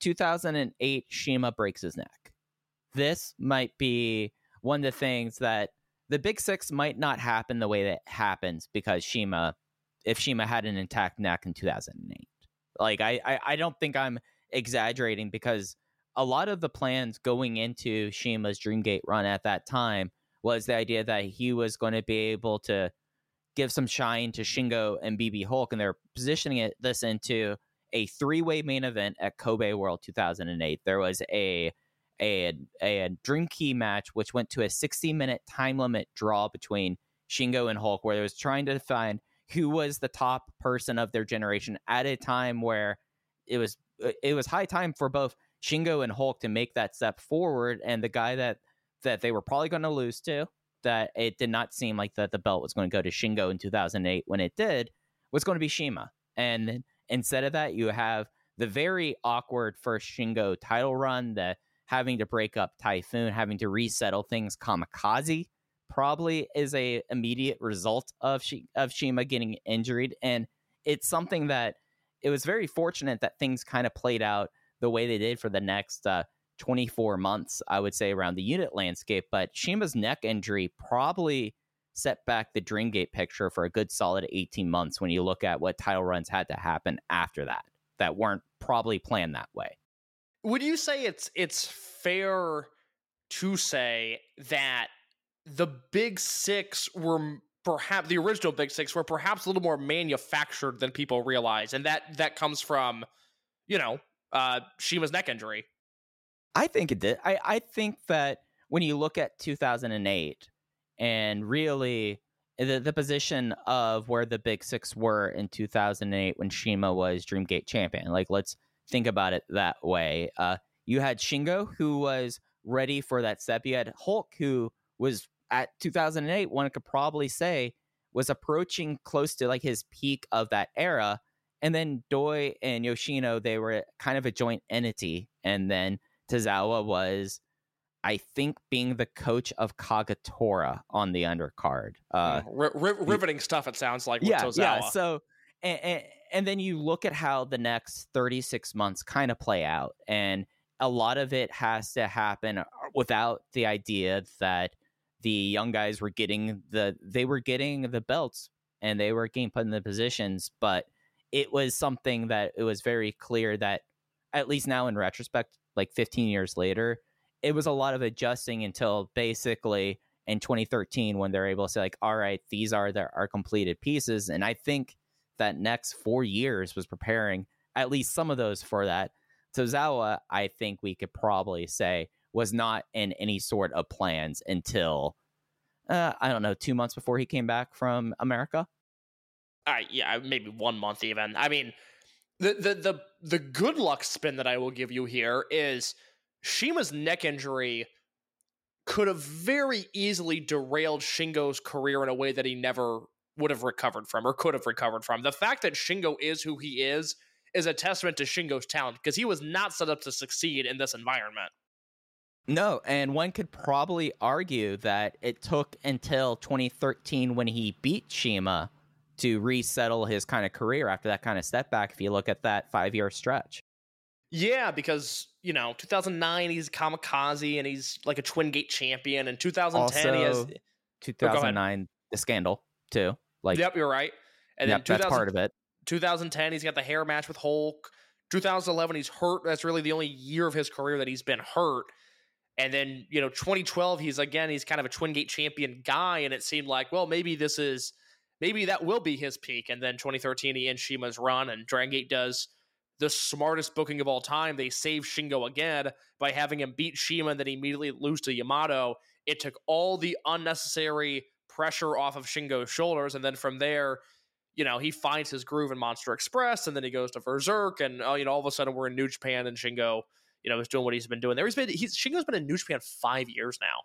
2008 CIMA breaks his neck. This might be one of the things that the big 6 might not happen the way that happens because CIMA if CIMA had an intact neck in 2008. Like I I, I don't think I'm exaggerating because a lot of the plans going into CIMA's Dreamgate run at that time was the idea that he was going to be able to give some shine to Shingo and BB Hulk, and they're positioning it this into a three-way main event at Kobe World 2008. There was a a a, Dream Key match which went to a 60-minute time limit draw between Shingo and Hulk, where they was trying to find who was the top person of their generation at a time where it was uh, it was high time for both Shingo and Hulk to make that step forward, and the guy that that they were probably going to lose to, that it did not seem like that the belt was going to go to Shingo in 2008 when it did, was going to be CIMA. And instead of that, you have the very awkward first Shingo title run, the having to break up Typhoon, having to resettle things, Kamikaze probably is a immediate result of Shi- of CIMA getting injured, and it's something that it was very fortunate that things kind of played out the way they did for the next uh, 24 months, I would say, around the unit landscape. But CIMA's neck injury probably set back the Dreamgate picture for a good solid 18 months when you look at what title runs had to happen after that that weren't probably planned that way. Would you say it's it's fair to say that the big six were perhaps the original big six were perhaps a little more manufactured than people realize, and that that comes from, you know, uh, CIMA's neck injury. I think it did. I, I think that when you look at 2008 and really the, the position of where the big six were in 2008 when CIMA was Dreamgate champion, like let's think about it that way. Uh, you had Shingo who was ready for that step. You had Hulk who was at 2008, one could probably say was approaching close to like his peak of that era. And then Doi and Yoshino, they were kind of a joint entity. And then Tozawa was, I think, being the coach of Kagetora on the undercard. Uh, R- ri- riveting stuff. It sounds like with yeah, Tozawa. yeah. So, and, and, and then you look at how the next 36 months kind of play out. And a lot of it has to happen uh, without the idea that the young guys were getting the they were getting the belts and they were getting put in the positions but it was something that it was very clear that at least now in retrospect like 15 years later it was a lot of adjusting until basically in 2013 when they're able to say like all right these are the, our completed pieces and i think that next four years was preparing at least some of those for that tozawa i think we could probably say was not in any sort of plans until uh, I don't know two months before he came back from America. Uh, yeah, maybe one month even. I mean, the the the the good luck spin that I will give you here is CIMA's neck injury could have very easily derailed Shingo's career in a way that he never would have recovered from or could have recovered from. The fact that Shingo is who he is is a testament to Shingo's talent because he was not set up to succeed in this environment. No, and one could probably argue that it took until 2013 when he beat CIMA to resettle his kind of career after that kind of step back. If you look at that five year stretch, Yeah, because you know, 2009 he's kamikaze and he's like a Twin Gate champion. And 2010 he has. Also, 2009, the scandal too. Like, yep, you're right. And yep, then that's part of it. 2010 he's got the hair match with Hulk. 2011 he's hurt. That's really the only year of his career that he's been hurt. And then, you know, 2012 he's again he's kind of a Twin Gate champion guy and it seemed like, well, maybe this is maybe that will be his peak and then 2013 he ends CIMA's run and Dragon Gate does the smartest booking of all time. They save Shingo again by having him beat CIMA and then immediately lose to Yamato. It took all the unnecessary pressure off of Shingo's shoulders and then from there you know, he finds his groove in Monster Express, and then he goes to Berserk, and uh, you know, all of a sudden we're in New Japan, and Shingo, you know, is doing what he's been doing there. He's been he's Shingo's been in New Japan five years now.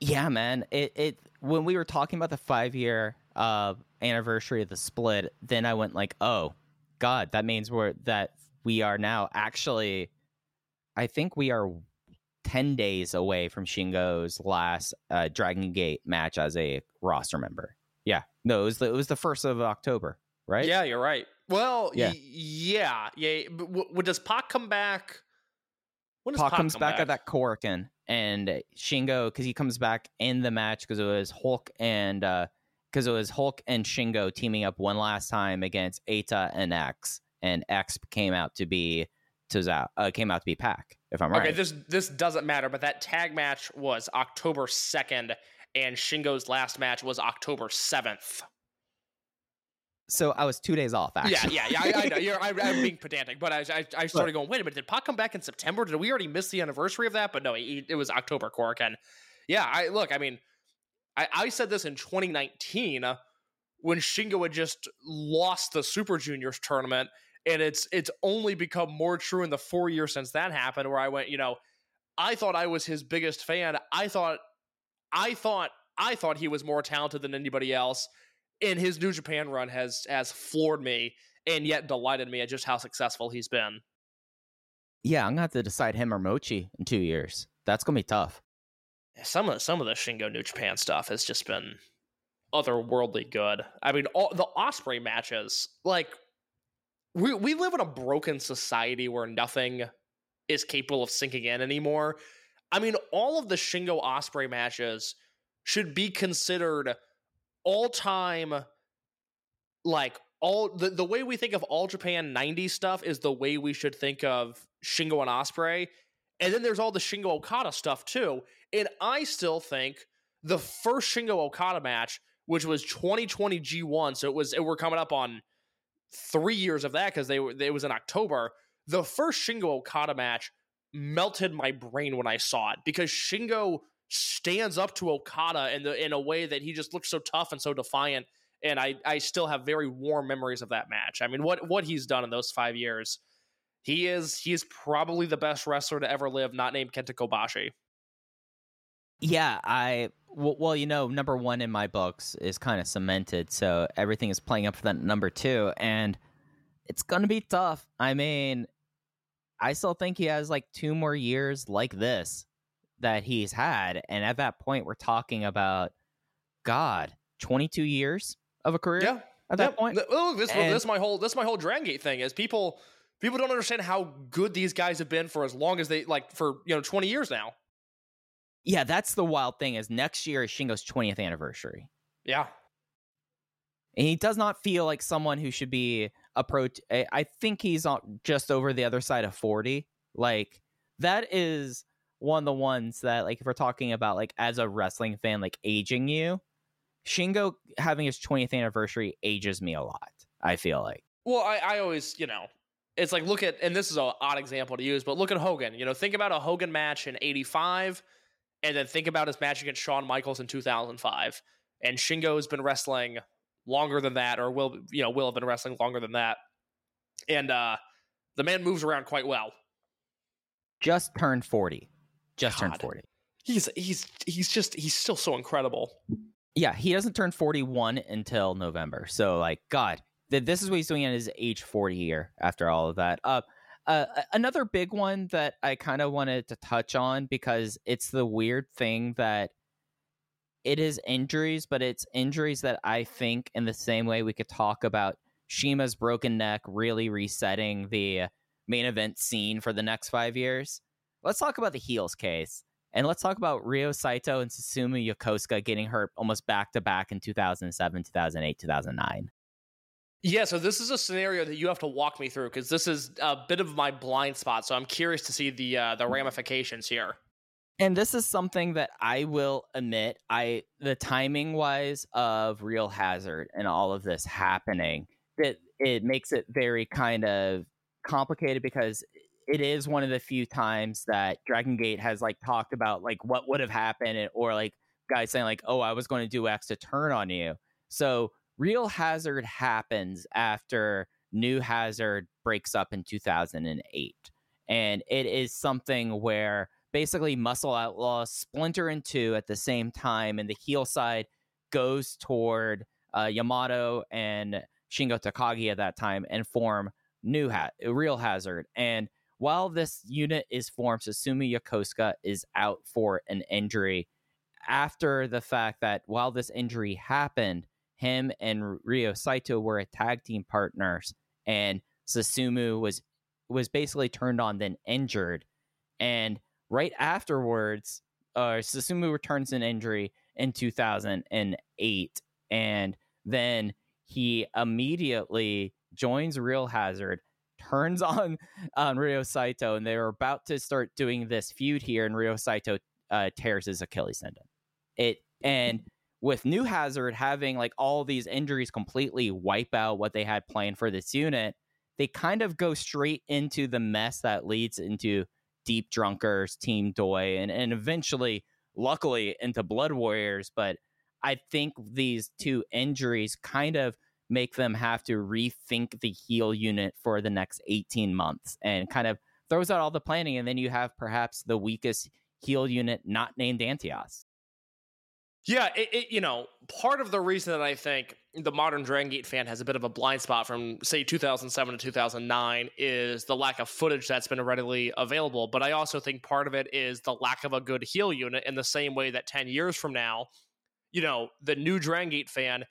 Yeah, man. It it when we were talking about the five year uh anniversary of the split, then I went like, oh God, that means we're that we are now actually I think we are ten days away from Shingo's last uh Dragon Gate match as a roster member. Yeah. No, it was the it was the first of October, right? Yeah, you're right. Well, Yeah. y- yeah, yeah. But w- w- does Pac come back? When does Pac Pac comes come back, at that Korakuen, and Shingo because he comes back in the match because it was Hulk and because it was Hulk and Shingo teaming up one last time against Eita and X, and X came out to be Tozawa, uh, came out to be Pac. If I'm right, Okay, this this doesn't matter, but that tag match was October second, and Shingo's last match was October seventh. So I was two days off. Yeah, Actually, yeah, yeah. I, I know you're. I, I'm being pedantic, but I, I, I started going. Wait a minute, did Pac come back in September? Did we already miss the anniversary of that? But no, it, it was October. Korakuen. Yeah, I look. I mean, I, I said this in 2019 uh, when Shingo had just lost the Super Juniors tournament, and it's it's only become more true in the four years since that happened. Where I went, you know, I thought I was his biggest fan. I thought, I thought, I thought he was more talented than anybody else. And his New Japan run has has floored me and yet delighted me at just how successful he's been. yeah, I'm gonna have to decide him or Mochi in two years. That's gonna be tough. Some of some of the Shingo New Japan stuff has just been otherworldly good. I mean, all the Osprey matches, like we we live in a broken society where nothing is capable of sinking in anymore. I mean, all of the Shingo Osprey matches should be considered all time like all the, the way we think of all Japan 90 stuff is the way we should think of Shingo and Osprey. And then there's all the Shingo Okada stuff too. And I still think the first Shingo Okada match, which was 2020 G1, so it was it, we're coming up on three years of that because they were it was in October. The first Shingo Okada match melted my brain when I saw it because Shingo stands up to Okada in the in a way that he just looks so tough and so defiant. And I I still have very warm memories of that match. I mean, what what he's done in those five years, he is he is probably the best wrestler to ever live, not named Kenta Kobashi. Yeah, I well, you know, number one in my books is kind of cemented, so everything is playing up for that number two, and it's gonna be tough. I mean, I still think he has like two more years like this that he's had, and at that point, we're talking about God, twenty two years of a career. Yeah, at that yeah. point. Oh, this And- this is my whole this is my whole Dragon Gate thing is people people don't understand how good these guys have been for as long as they like for you know twenty years now. Yeah, that's the wild thing. Is next year is Shingo's twentieth anniversary. Yeah, And he does not feel like someone who should be approach. I think he's on just over the other side of forty. Like that is one of the ones that, like, if we're talking about like as a wrestling fan, like aging you, Shingo having his twentieth anniversary ages me a lot. I feel like. Well, I, I always, you know, it's like look at, and this is an odd example to use, but look at Hogan. You know, think about a Hogan match in '85, and then think about his match against Shawn Michaels in 2005. And Shingo's been wrestling longer than that, or will, you know, will have been wrestling longer than that. And uh the man moves around quite well. Just turned forty. Just turned forty. He's he's he's just he's still so incredible. Yeah, he doesn't turn 41 until November. So, like, God, th- this is what he's doing in his age 40 year after all of that. Uh, uh, another big one that I kind of wanted to touch on because it's the weird thing that it is injuries, but it's injuries that I think, in the same way we could talk about CIMA's broken neck really resetting the main event scene for the next five years. Let's talk about the heels case. And let's talk about Ryo Saito and Susumu Yokosuka getting hurt almost back to back in 2007, 2008, 2009. Yeah, so this is a scenario that you have to walk me through because this is a bit of my blind spot. So I'm curious to see the uh, the ramifications here. And this is something that I will admit, I the timing wise of Real Hazard and all of this happening, it it makes it very kind of complicated because it is one of the few times that Dragon Gate has like talked about like what would have happened or like guys saying like, "Oh, I was going to do X to turn on you." So Real Hazard happens after New Hazard breaks up in 2008. And it is something where basically Muscle Outlaws splinter in two at the same time, and the heel side goes toward uh, Yamato and Shingo Takagi at that time and form New ha- Real Hazard. And while this unit is formed, Susumu Yokosuka is out for an injury after the fact that while this injury happened, him and Ryo Saito were a tag team partners, and Susumu was was basically turned on then injured, and right afterwards, uh, Susumu returns an injury in 2008, and then he immediately joins Real Hazard, turns on on Ryo Saito, and they were about to start doing this feud here, and Ryo Saito uh, tears his Achilles tendon. It and with New Hazard having like all these injuries completely wipe out what they had planned for this unit, they kind of go straight into the mess that leads into Deep Drunkers, Team Doi, and, and eventually, luckily, into Blood Warriors. But I think these two injuries kind of make them have to rethink the heel unit for the next 18 months and kind of throws out all the planning. And then you have perhaps the weakest heel unit not named Antias. Yeah, it, it, you know, part of the reason that I think the modern Dragon Gate fan has a bit of a blind spot from, say, 2007 to 2009 is the lack of footage that's been readily available. But I also think part of it is the lack of a good heel unit in the same way that 10 years from now, you know, the new Dragon Gate fan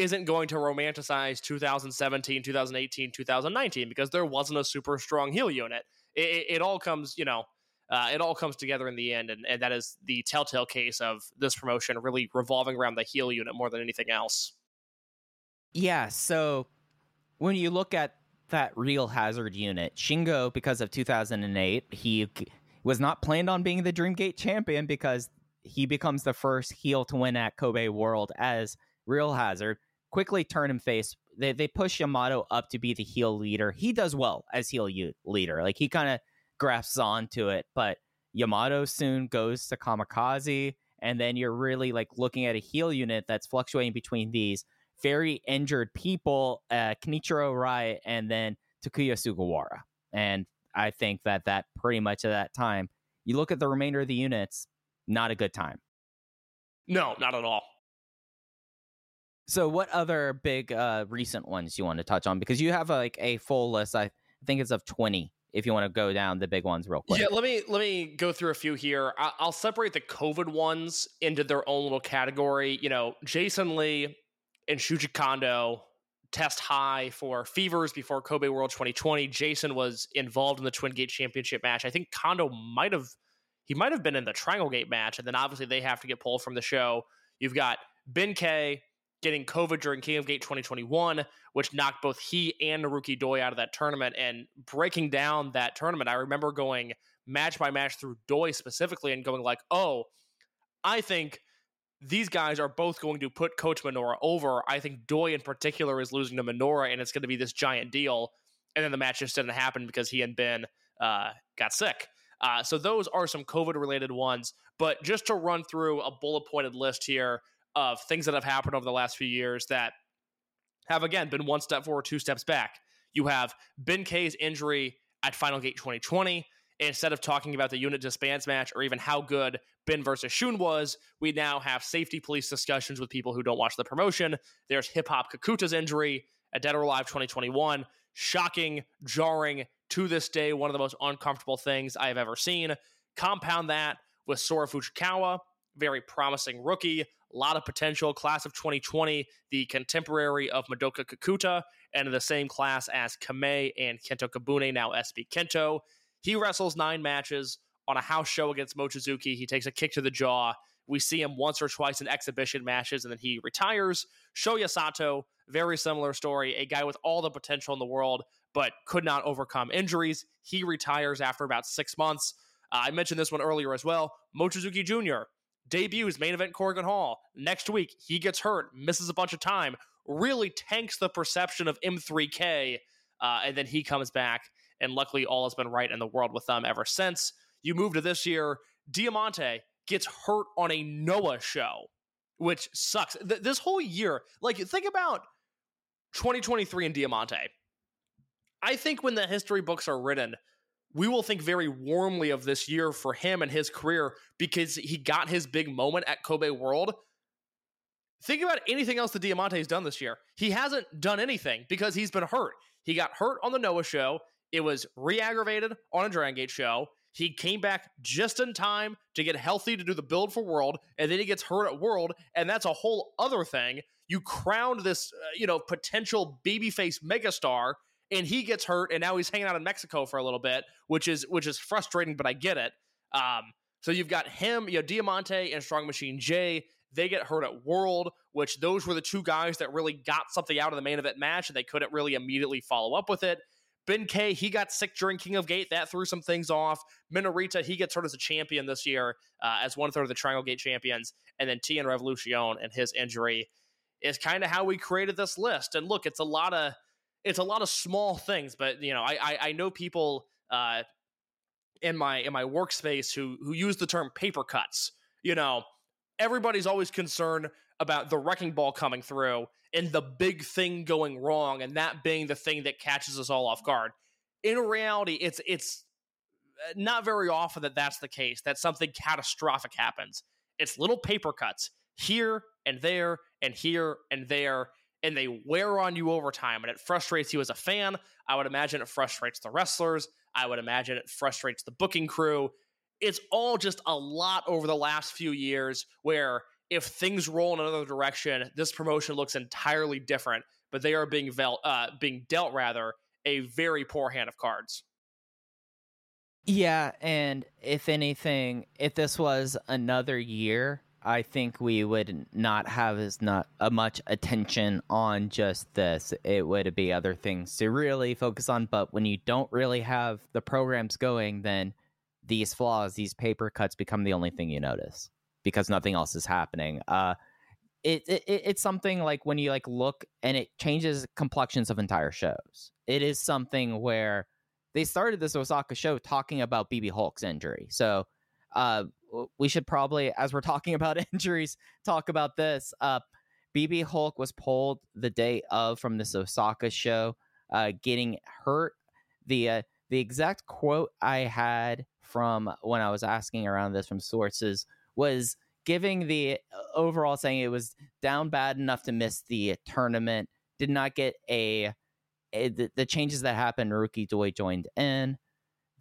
isn't going to romanticize 2017, 2018, 2019 because there wasn't a super strong heel unit. It, it, it all comes, you know, uh, it all comes together in the end, and, and that is the telltale case of this promotion really revolving around the heel unit more than anything else. Yeah, so when you look at that real hazard unit, Shingo, because of 2008, he was not planned on being the Dreamgate champion because he becomes the first heel to win at Kobe World as Real Hazard. Quickly turn him face. They, they push Yamato up to be the heel leader. He does well as heel leader. Like he kind of grasps onto it, but Yamato soon goes to Kamikaze. And then you're really like looking at a heel unit that's fluctuating between these very injured people, uh, Kenichiro Arai and then Takuya Sugawara. And I think that that pretty much at that time, you look at the remainder of the units, not a good time. No, not at all. So, what other big uh, recent ones you want to touch on? Because you have like a full list. I think it's of twenty. If you want to go down the big ones real quick. Yeah, let me let me go through a few here. I- I'll separate the COVID ones into their own little category. You know, Jason Lee and Shuji Kondo test high for fevers before Kobe World 2020. Jason was involved in the Twin Gate Championship match. I think Kondo might have he might have been in the Triangle Gate match, and then obviously they have to get pulled from the show. You've got Ben K getting COVID during King of Gate 2021, which knocked both he and Naruki Doi out of that tournament. And breaking down that tournament, I remember going match by match through Doi specifically and going like, oh, I think these guys are both going to put Coach Minoura over. I think Doi in particular is losing to Minoura, and it's going to be this giant deal. And then the match just didn't happen because he and Ben uh, got sick. Uh, so those are some COVID related ones. But just to run through a bullet pointed list here of things that have happened over the last few years that have again been one step forward, two steps back. You have Ben K's injury at Final Gate 2020. Instead of talking about the unit disbands match or even how good Ben versus Shun was, we now have safety police discussions with people who don't watch the promotion. There's Hip Hop Kakuta's injury at Dead or Alive 2021. Shocking, jarring, to this day, one of the most uncomfortable things I have ever seen. Compound that with Sora Fujikawa, very promising rookie, a lot of potential. Class of 2020, the contemporary of Madoka Kakuta, and in the same class as Kamei and Kento Kabune, now SB Kento. He wrestles nine matches on a house show against Mochizuki. He takes a kick to the jaw. We see him once or twice in exhibition matches, and then he retires. Shoya Sato, very similar story. A guy with all the potential in the world, but could not overcome injuries. He retires after about six months. Uh, I mentioned this one earlier as well. Mochizuki Jr. debuts main event Korakuen Hall. Next week, he gets hurt, misses a bunch of time, really tanks the perception of M3K, uh, and then he comes back. And luckily, all has been right in the world with them ever since. You move to this year, Diamante gets hurt on a Noah show, which sucks. Th- this whole year, like, think about 2023 and Diamante. I think when the history books are written, we will think very warmly of this year for him and his career because he got his big moment at Kobe World. Think about anything else that Diamante's done this year. He hasn't done anything because he's been hurt. He got hurt on the Noah show. It was re aggravated on a Dragon Gate show. He came back just in time to get healthy to do the build for World, and then he gets hurt at World, and that's a whole other thing. You crowned this, uh, you know, potential babyface megastar, and he gets hurt, and now he's hanging out in Mexico for a little bit, which is which is frustrating, but I get it. Um, so you've got him, you know, Diamante and Strong Machine J. They get hurt at World, which those were the two guys that really got something out of the main event match, and they couldn't really immediately follow up with it. Ben K, he got sick during King of Gate. That threw some things off. Minorita, he gets hurt as a champion this year, uh, as one third of the Triangle Gate champions. And then TN Revolucion and his injury is kind of how we created this list. And look, it's a lot of it's a lot of small things, but you know, I I, I know people uh, in my in my workspace who who use the term paper cuts. You know, everybody's always concerned about the wrecking ball coming through and the big thing going wrong and that being the thing that catches us all off guard. In reality, it's it's uh, not very often that that's the case. That something catastrophic happens. It's little paper cuts here and there and here and there and they wear on you over time and it frustrates you as a fan. I would imagine it frustrates the wrestlers. I would imagine it frustrates the booking crew. It's all just a lot over the last few years where if things roll in another direction, this promotion looks entirely different, but they are being uh, being dealt rather a very poor hand of cards. Yeah, and if anything, if this was another year I think we would not have as not a much attention on just this. It would be other things to really focus on. But when you don't really have the programs going, then these flaws, these paper cuts, become the only thing you notice because nothing else is happening. Uh, it, it it's something like when you like look and it changes complexions of entire shows. It is something where they started this Osaka show talking about BB Hulk's injury. So uh, we should probably, as we're talking about injuries, talk about this. Uh, BB Hulk was pulled the day of from this Osaka show, uh, getting hurt. The uh, the exact quote I had from when I was asking around this from sources was giving the uh, overall saying it was down bad enough to miss the tournament. Did not get a, a the, the, changes that happened. Naruki Doi joined in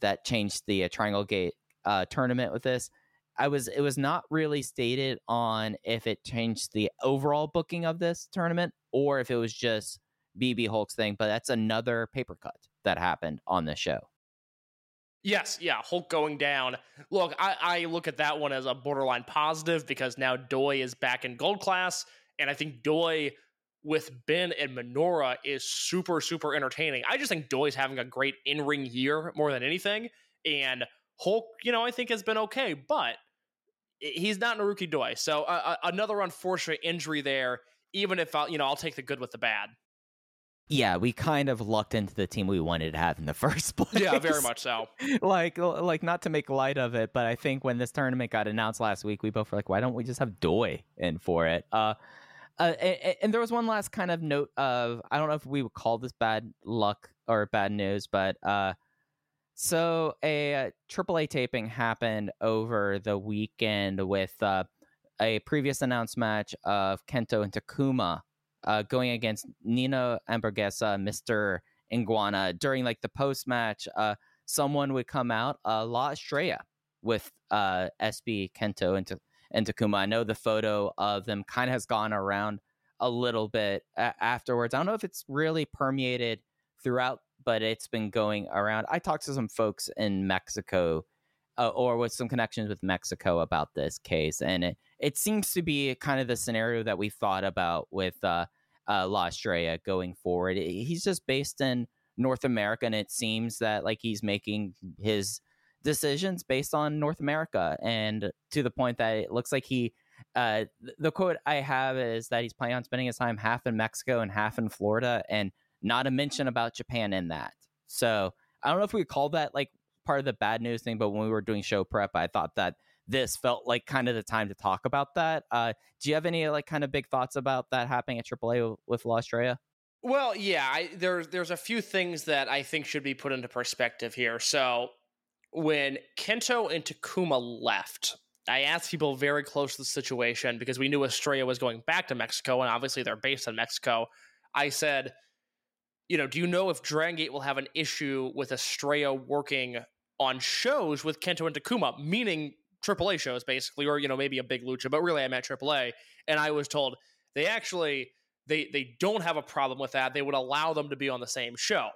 that changed the uh, Triangle Gate uh, tournament with this. I was it was not really stated on if it changed the overall booking of this tournament or if it was just BB Hulk's thing, but that's another paper cut that happened on the show. Yes, yeah, Hulk going down. Look, I, I look at that one as a borderline positive because now Doi is back in gold class, and I think Doi with Ben and Minoura is super, super entertaining. I just think Doi's having a great in ring year more than anything, and Hulk, you know, I think has been okay, but he's not Naruki Doi. So uh, another unfortunate injury there. Even if I'll, you know, I'll take the good with the bad. Yeah, we kind of lucked into the team we wanted to have in the first place. Yeah, very much so. like, like not to make light of it, but I think when this tournament got announced last week, we both were like, why don't we just have Doi in for it? Uh, uh, and, and, there was one last kind of note of I don't know if we would call this bad luck or bad news, but uh, so a AAA uh, taping happened over the weekend with uh, a previous announced match of Kento and Takuma uh, going against Nino Hamburguesa, Mr. Iguana. During like the post match, uh, someone would come out, uh, La Estrella, with uh, SB Kento and, and Takuma. I know the photo of them kind of has gone around a little bit a- afterwards. I don't know if it's really permeated throughout but it's been going around. I talked to some folks in Mexico uh, or with some connections with Mexico about this case, and it, it seems to be kind of the scenario that we thought about with uh, uh, La Estrella going forward. He's just based in North America, and it seems that like he's making his decisions based on North America, and to the point that it looks like he. Uh, the quote I have is that he's planning on spending his time half in Mexico and half in Florida, and not a mention about Japan in that. So I don't know if we call that like part of the bad news thing, but when we were doing show prep, I thought that this felt like kind of the time to talk about that. Uh, do you have any like kind of big thoughts about that happening at AAA with La Estrella? Well, yeah, I, there's there's a few things that I think should be put into perspective here. So when Kento and Takuma left, I asked people very close to the situation because we knew Estrella was going back to Mexico, and obviously they're based in Mexico. I said, you know, do you know if Dragon Gate will have an issue with Estrella working on shows with Kento and Takuma, meaning AAA shows basically, or you know maybe a big lucha, but really I meant AAA. And I was told they actually they they don't have a problem with that. They would allow them to be on the same show.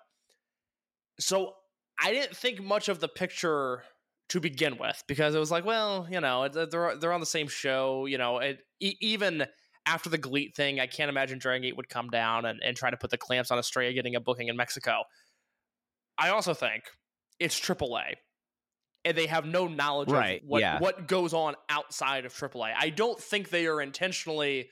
So I didn't think much of the picture to begin with because it was like, well, you know, they're they're on the same show. You know, it, even after the GLEAT thing, I can't imagine Dragon Gate would come down and, and try to put the clamps on Estrella getting a booking in Mexico. I also think it's AAA. And they have no knowledge right, of what, yeah. what goes on outside of AAA. I don't think they are intentionally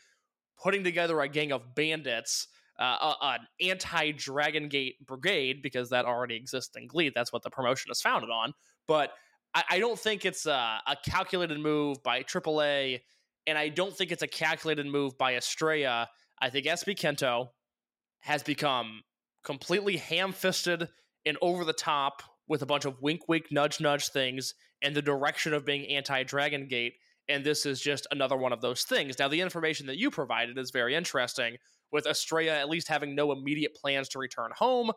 putting together a gang of bandits, uh, an anti Dragon Gate brigade, because that already exists in GLEAT. That's what the promotion is founded on. But I, I don't think it's a, a calculated move by AAA and I don't think it's a calculated move by Estrella. I think SB Kento has become completely ham fisted and over the top with a bunch of wink, wink, nudge, nudge things in the direction of being anti Dragon Gate. And this is just another one of those things. Now, the information that you provided is very interesting, with Estrella at least having no immediate plans to return home.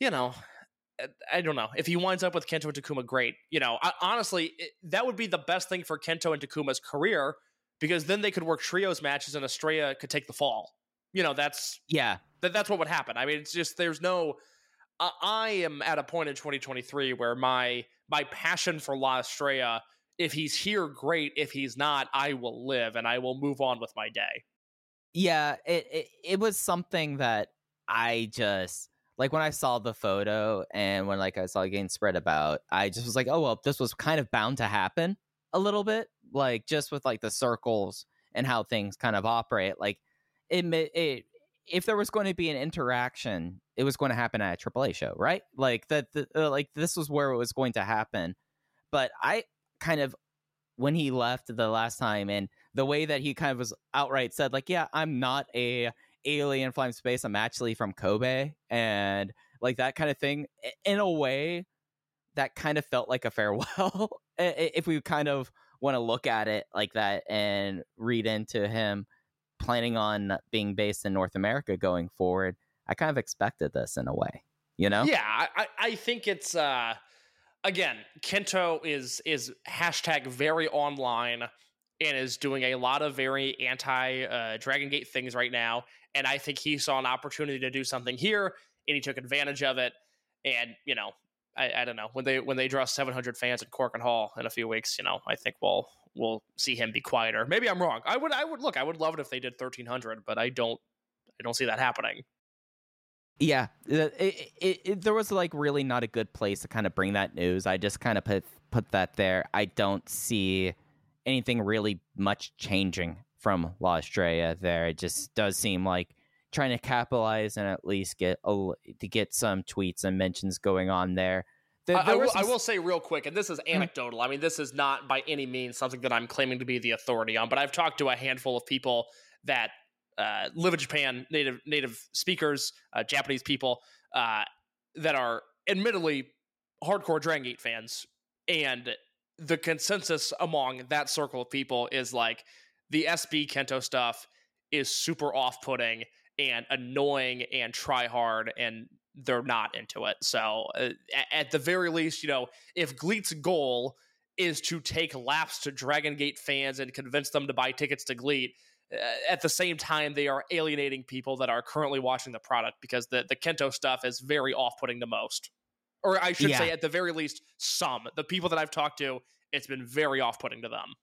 You know, I don't know. If he winds up with Kento and Takuma, great. You know, I, honestly, it, that would be the best thing for Kento and Takuma's career because then they could work trios matches and Estrella could take the fall. You know, that's yeah, that, that's what would happen. I mean, it's just there's no. Uh, I am at a point in 2023 where my my passion for La Estrella if he's here, great. If he's not, I will live and I will move on with my day. Yeah, it, it it was something that I just like when I saw the photo and when like I saw it getting spread about, I just was like, oh well, this was kind of bound to happen a little bit, like just with like the circles and how things kind of operate. Like it, it if there was going to be an interaction, it was going to happen at a AAA show, right? Like that, the, uh, like this was where it was going to happen. But I kind of when he left the last time and the way that he kind of was outright said like yeah i'm not a alien flying space i'm actually from kobe and like that kind of thing in a way that kind of felt like a farewell if we kind of want to look at it like that and read into him planning on being based in north america going forward i kind of expected this in a way you know yeah i, I think it's uh again, Kento is is hashtag very online and is doing a lot of very anti uh, Dragon Gate things right now. And I think he saw an opportunity to do something here, and he took advantage of it. And you know, I, I don't know when they when they draw 700 fans at Korakuen Hall in a few weeks. You know, I think we'll we'll see him be quieter. Maybe I'm wrong. I would I would look. I would love it if they did 1300, but I don't I don't see that happening. Yeah, it, it, it, there was like really not a good place to kind of bring that news. I just kind of put put that there. I don't see anything really much changing from La Estrella there. It just does seem like trying to capitalize and at least get a, to get some tweets and mentions going on there. there, there I, will, some... I, will, say real quick, and this is mm-hmm. anecdotal. I mean, this is not by any means something that I'm claiming to be the authority on, but I've talked to a handful of people that uh, live in Japan, native native speakers, uh, Japanese people uh, that are admittedly hardcore Dragon Gate fans, and the consensus among that circle of people is like the SB Kento stuff is super off putting and annoying and try hard and they're not into it. So uh, at the very least, you know, if GLEAT's goal is to take laps to Dragon Gate fans and convince them to buy tickets to GLEAT, uh, at the same time they are alienating people that are currently watching the product because the the Kento stuff is very off-putting to most. Or I should yeah. say at the very least some. The people that I've talked to, it's been very off-putting to them.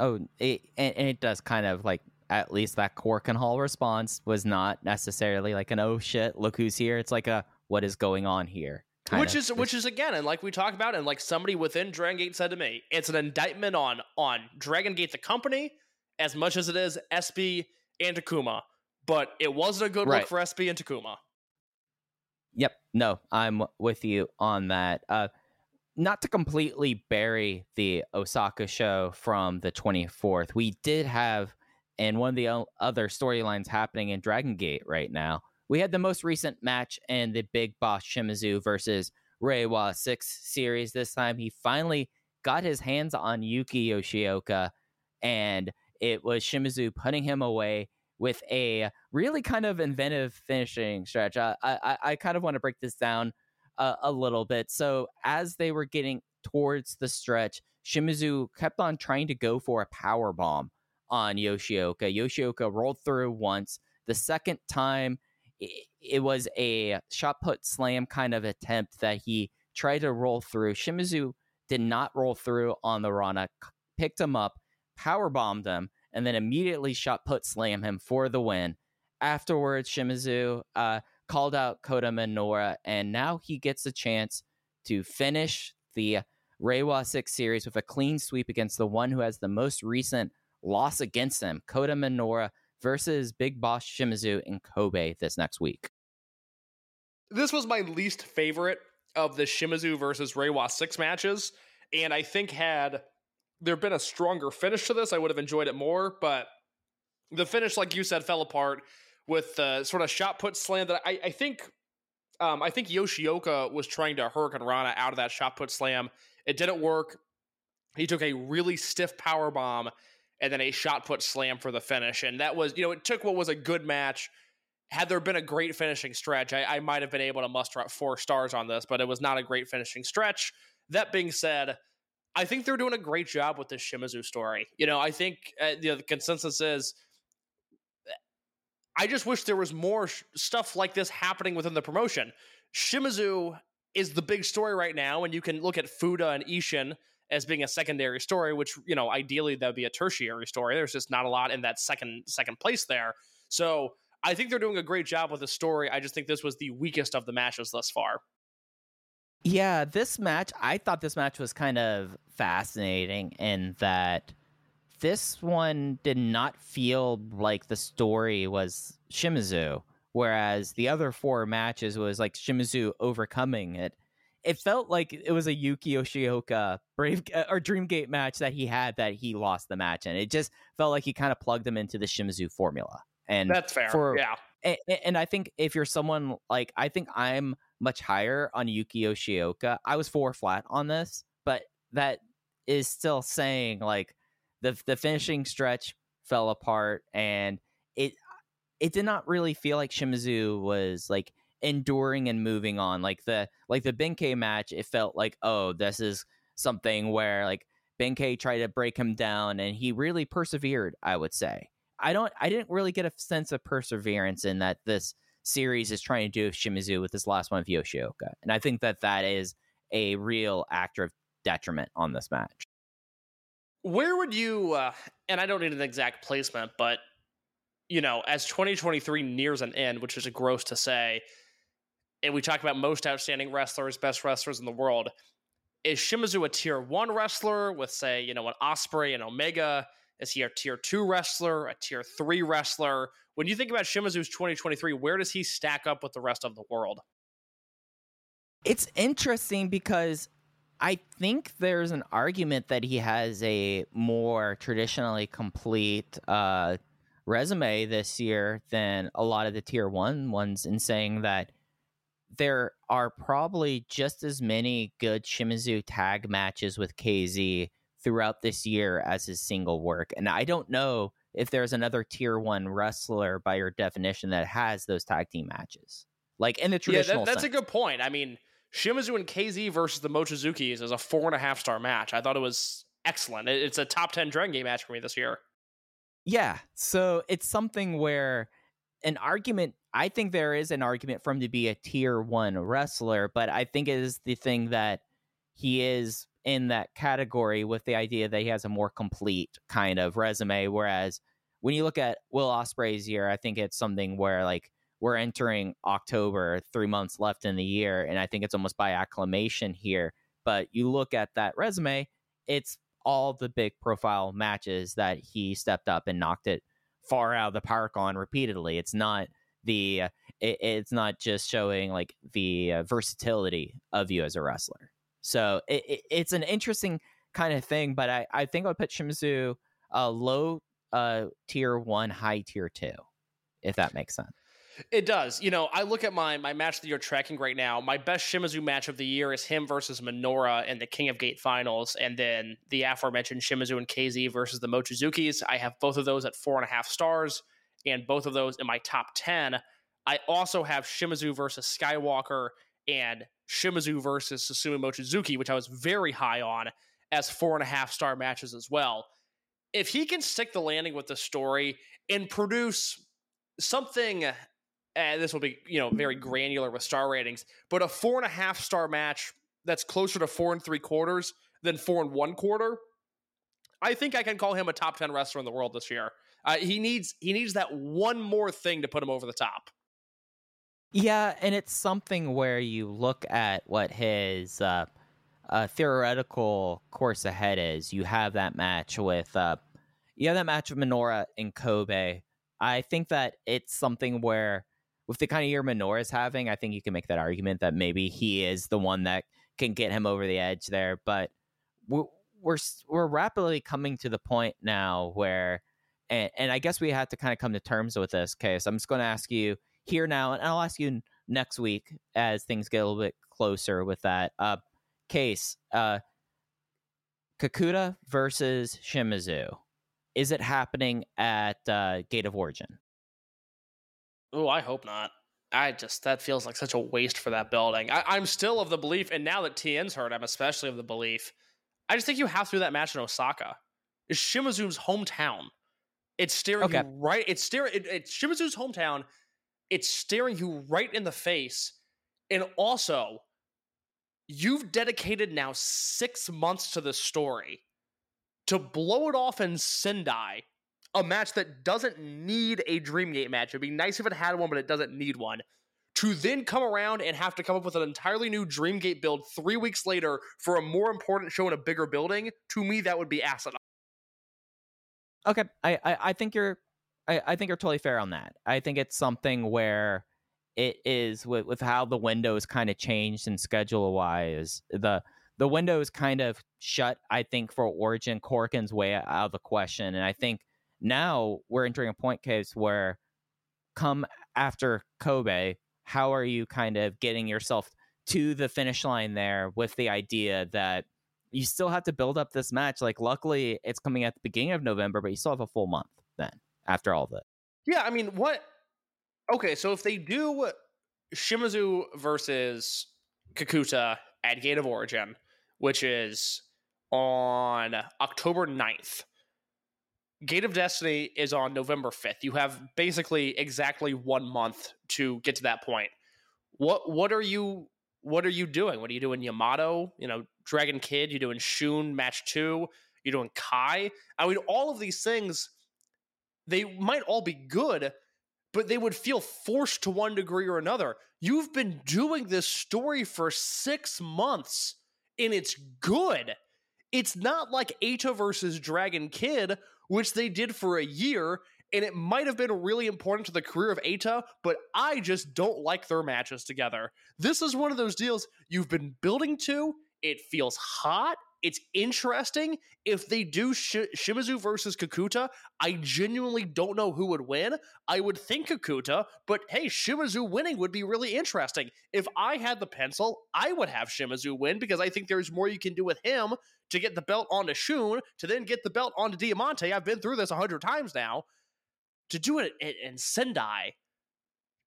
Oh, it, and, and it does kind of like at least that Korakuen Hall response was not necessarily like an oh shit, look who's here. It's like a what is going on here. Which is which is again, and like we talked about, and like somebody within Dragon Gate said to me, it's an indictment on on Dragon Gate the company, as much as it is SB and Takuma, but it wasn't a good right. look for SB and Takuma. Yep. No, I'm with you on that. Uh, not to completely bury the Osaka show from the 24th, we did have, and one of the other storylines happening in Dragon Gate right now, we had the most recent match in the Big Boss Shimizu versus Reiwa 6 series. This time he finally got his hands on Yuki Yoshioka and it was Shimizu putting him away with a really kind of inventive finishing stretch. I I, I kind of want to break this down a, a little bit. So as they were getting towards the stretch, Shimizu kept on trying to go for a power bomb on Yoshioka. Yoshioka rolled through once. The second time, it, it was a shot put slam kind of attempt that he tried to roll through. Shimizu did not roll through on the Rana, picked him up, power bombed him, and then immediately shot put slam him for the win. Afterwards, Shimizu uh, called out Kota Minoura, and now he gets a chance to finish the Reiwa 6 series with a clean sweep against the one who has the most recent loss against him, Kota Minoura versus Big Boss Shimizu in Kobe this next week. This was my least favorite of the Shimizu versus Reiwa 6 matches, and I think had there been a stronger finish to this, I would have enjoyed it more. But the finish, like you said, fell apart with the sort of shot put slam that I, I think. Um, I think Yoshioka was trying to Hurricane Rana out of that shot put slam. It didn't work. He took a really stiff power bomb and then a shot put slam for the finish. And that was, you know, it took what was a good match. Had there been a great finishing stretch, I, I might have been able to muster up four stars on this, but it was not a great finishing stretch. That being said, I think they're doing a great job with this Shimizu story. You know, I think uh, you know, the consensus is. I just wish there was more sh- stuff like this happening within the promotion. Shimizu is the big story right now, and you can look at Fuda and Ishin as being a secondary story, which you know ideally that would be a tertiary story. There's just not a lot in that second second place there. So I think they're doing a great job with the story. I just think this was the weakest of the matches thus far. Yeah, this match, I thought this match was kind of fascinating in that this one did not feel like the story was Shimizu, whereas the other four matches was like Shimizu overcoming it. It felt like it was a Yuki Yoshioka Brave or Dreamgate match that he had that he lost the match and It just felt like he kind of plugged him into the Shimizu formula. And That's fair. For, yeah. and, and I think if you're someone like I think I'm much higher on Yuki Yoshioka. I was four flat on this, but that is still saying like the the finishing stretch fell apart and it it did not really feel like Shimizu was like enduring and moving on. Like the like the Ben-K match, it felt like, oh, this is something where like Ben-K tried to break him down and he really persevered, I would say. I don't I didn't really get a sense of perseverance in that this series is trying to do with Shimizu with this last one of Yoshioka. And I think that that is a real actor of detriment on this match. Where would you, uh, and I don't need an exact placement, but, you know, as 2023 nears an end, which is a gross to say, and we talk about most outstanding wrestlers, best wrestlers in the world, is Shimizu a tier one wrestler with, say, you know, an Ospreay and Omega? Is he a tier two wrestler, a tier three wrestler? When you think about Shimizu's 2023, where does he stack up with the rest of the world? It's interesting because I think there's an argument that he has a more traditionally complete uh, resume this year than a lot of the tier one ones, in saying that there are probably just as many good Shimizu tag matches with KZ throughout this year as his single work. And I don't know if there's another tier one wrestler by your definition that has those tag team matches. Like in the traditional Yeah, that, that's sense. a good point. I mean, Shimizu and KZ versus the Mochizukis is a four and a half star match. I thought it was excellent. It's a top 10 Dragon Gate match for me this year. Yeah. So it's something where an argument, I think there is an argument for him to be a tier one wrestler, but I think it is the thing that he is in that category with the idea that he has a more complete kind of resume. Whereas when you look at Will Ospreay's year, I think it's something where like we're entering October, three months left in the year, and I think it's almost by acclamation here. But you look at that resume, it's all the big profile matches that he stepped up and knocked it far out of the park on repeatedly. It's not the uh, it, it's not just showing like the uh, versatility of you as a wrestler. So it, it, it's an interesting kind of thing, but I, I think I would put Shimizu uh, low uh, tier one, high tier two, if that makes sense. It does. You know, I look at my my match that you're tracking right now. My best Shimizu match of the year is him versus Minoura in the King of Gate finals, and then the aforementioned Shimizu and KZ versus the Mochizukis. I have both of those at four and a half stars, and both of those in my top ten. I also have Shimizu versus Skywalker and Shimizu versus Susumu Mochizuki, which I was very high on as four and a half star matches as well. If he can stick the landing with the story and produce something and this will be you know very granular with star ratings, but a four and a half star match that's closer to four and three quarters than four and one quarter. I think I can call him a top ten wrestler in the world this year. Uh, he needs he needs that one more thing to put him over the top. Yeah, and it's something where you look at what his uh, uh, theoretical course ahead is. You have that match with uh, you have that match with Minoura in Kobe. I think that it's something where with the kind of year Minoura is having, I think you can make that argument that maybe he is the one that can get him over the edge there. But we're we're, we're rapidly coming to the point now where, and, and I guess we have to kind of come to terms with this case. I'm just going to ask you here now, and I'll ask you next week as things get a little bit closer with that uh, case. Uh, Kikuta versus Shimizu. Is it happening at uh, Gate of Origin? Oh, I hope not. I just that feels like such a waste for that building. I, I'm still of the belief, and now that TN's hurt, I'm especially of the belief. I just think you have to do that match in Osaka. It's Shimizu's hometown. It's staring Okay. you right. It's staring. It, it's Shimizu's hometown. It's staring you right in the face, and also, you've dedicated now six months to this story to blow it off in Sendai, a match that doesn't need a Dreamgate match. It'd be nice if it had one, but it doesn't need one. To then come around and have to come up with an entirely new Dreamgate build three weeks later for a more important show in a bigger building, to me, that would be asinine. Okay, I, I, I think you're I, I think you're totally fair on that. I think it's something where it is with, with how the window is kind of changed and schedule wise. The the window is kind of shut, I think, for Origin. Korakuen's way out of the question. And I think now we're entering a point case where come after Kobe, how are you kind of getting yourself to the finish line there with the idea that you still have to build up this match? Like, luckily, it's coming at the beginning of November, but you still have a full month then after all that. Yeah, I mean, what? Okay, so if they do Shimizu versus Kikuta at Gate of Origin, which is on October 9th. Gate of Destiny is on November 5th. You have basically exactly 1 month to get to that point. What what are you what are you doing? What are you doing Yamato, you know, Dragon Kid, you doing Shun match 2, you're doing Kai? I mean all of these things they might all be good, but they would feel forced to one degree or another. You've been doing this story for 6 months and it's good. It's not like Eita versus Dragon Kid, which they did for a year, and it might have been really important to the career of Eita, but I just don't like their matches together. This is one of those deals you've been building to. It feels hot. It's interesting. If they do Sh- Shimizu versus Kikuta, I genuinely don't know who would win. I would think Kikuta, but hey, Shimizu winning would be really interesting. If I had the pencil, I would have Shimizu win because I think there's more you can do with him to get the belt onto Shun, to then get the belt onto Diamante. I've been through this a hundred times now. To do it in, Sendai,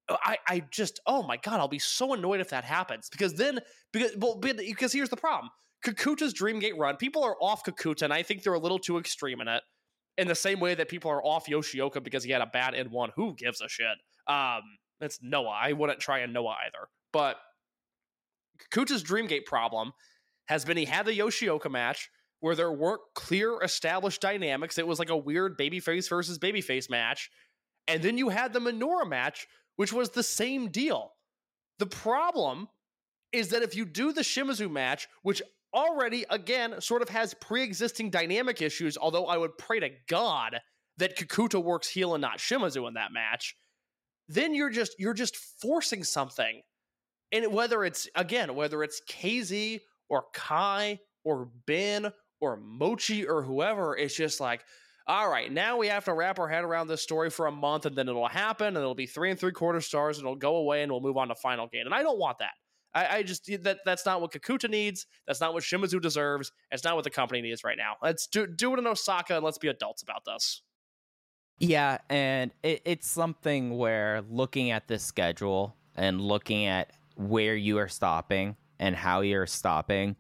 uh, I, I just oh my god I'll be so annoyed if that happens because then because well because here's the problem Kikuta's Dreamgate run people are off Kikuta and I think they're a little too extreme in it in the same way that people are off Yoshioka because he had a bad N one. Who gives a shit? Um it's Noah. I wouldn't try a Noah either. But Kikuta's Dreamgate problem has been he had the Yoshioka match where there weren't clear established dynamics. It was like a weird babyface versus babyface match. And then you had the Minoura match which was the same deal. The problem is that if you do the Shimizu match, which already, again, sort of has pre existing dynamic issues, although I would pray to God that Kikuta works heel and not Shimizu in that match, then you're just you're just forcing something. And whether it's again, whether it's KZ or Kai or Ben or Mochi or whoever, it's just like, all right, now we have to wrap our head around this story for a month and then it'll happen and it'll be three and three quarter stars and it'll go away and we'll move on to final game. And I don't want that. I, I just that that's not what Kikuta needs. That's not what Shimizu deserves. It's not what the company needs right now. Let's do do it in Osaka and let's be adults about this. Yeah, and it, it's something where looking at the schedule and looking at where you are stopping and how you're stopping,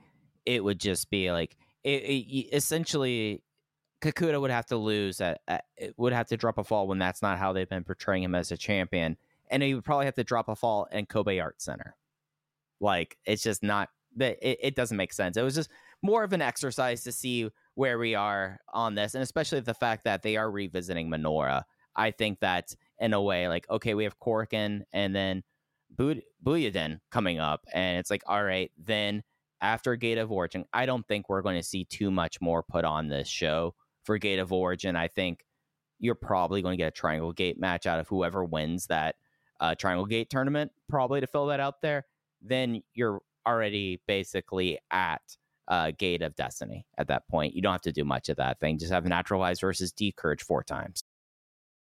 it would just be like it, it essentially Kikuta would have to lose at, at would have to drop a fall when that's not how they've been portraying him as a champion, and he would probably have to drop a fall in Kobe Art Center. Like it's just not that it, it doesn't make sense. It was just more of an exercise to see where we are on this, and especially the fact that they are revisiting Minoura. I think that in a way, like okay, we have Corkin and then Bu- coming up, and it's like all right, then after Gate of Origin, I don't think we're going to see too much more put on this show for Gate of Origin. I think you're probably going to get a Triangle Gate match out of whoever wins that uh, Triangle Gate tournament, probably to fill that out there. Then you're already basically at uh, Gate of Destiny at that point. You don't have to do much of that thing. Just have Naturalize versus D'Courage four times.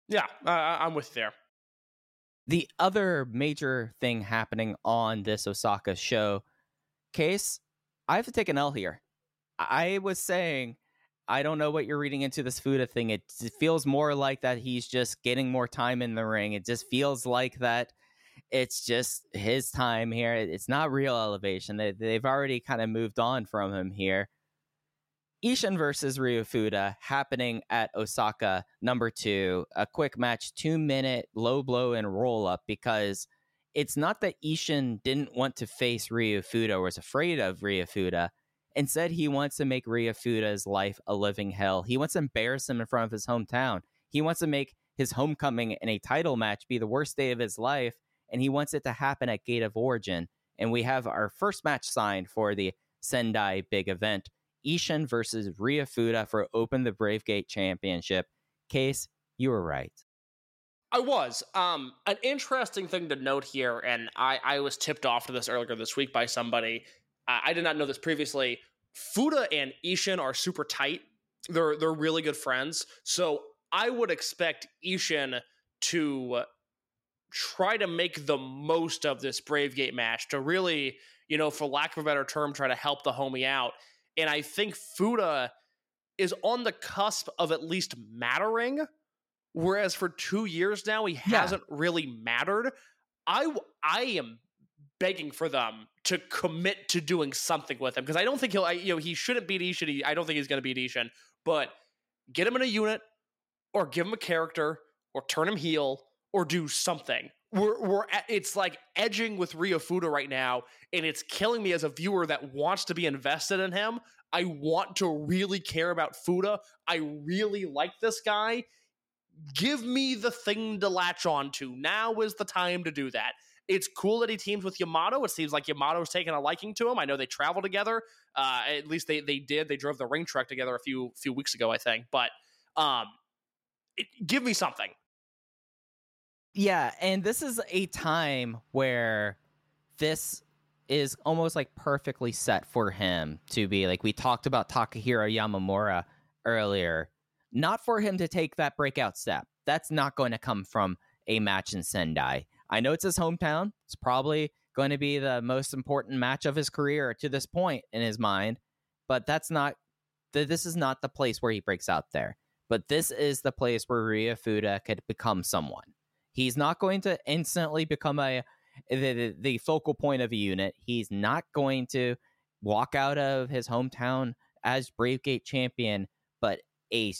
Yeah, uh, I'm with there. The other major thing happening on this Osaka show case, I have to take an L here. I was saying I don't know what you're reading into this Fuda thing. It feels more like that he's just getting more time in the ring. It just feels like that it's just his time here. It's not real elevation. They, they've already kind of moved on from him here. Ishin versus Ryu Fuda happening at Osaka number two. A quick match, two minute low blow and roll up because it's not that Ishin didn't want to face Ryu Fuda or was afraid of Ryu Fuda. Instead, he wants to make Ryu Fuda's life a living hell. He wants to embarrass him in front of his hometown. He wants to make his homecoming in a title match be the worst day of his life, and he wants it to happen at Gate of Origin. And we have our first match signed for the Sendai big event Ishin versus Ryu Fuda for Open the Brave Gate Championship. Case, you were right. I was. Um, an interesting thing to note here, and I, I was tipped off to this earlier this week by somebody. I, I did not know this previously. Fuda and Ishin are super tight. They're they're really good friends. So I would expect Ishin to try to make the most of this Brave Gate match to really, you know, for lack of a better term, try to help the homie out. And I think Fuda is on the cusp of at least mattering Whereas for two years now, he Yeah. hasn't really mattered. I I am begging for them to commit to doing something with him because I don't think he'll. I, you know, he shouldn't beat Ishin. He- I don't think he's going to beat Ishin. But get him in a unit, or give him a character, or turn him heel, or do something. We're we're at, it's like edging with Ryu Fuda right now, and it's killing me as a viewer that wants to be invested in him. I want to really care about Fuda. I really like this guy give me the thing to latch on to. Now is the time to do that. It's cool that he teams with Yamato. It seems like Yamato's taken a liking to him. I know they travel together. Uh, at least they they did. They drove the ring truck together a few few weeks ago, I think. But um, it, give me something. Yeah, and this is a time where this is almost like perfectly set for him to be like we talked about Takehiro Yamamura earlier. Not for him to take that breakout step. That's not going to come from a match in Sendai. I know it's his hometown. It's probably going to be the most important match of his career to this point in his mind, but that's not th- this is not the place where he breaks out there. But this is the place where Ryu Fuda could become someone. He's not going to instantly become a the, the, focal point of a unit. He's not going to walk out of his hometown as Bravegate champion, but a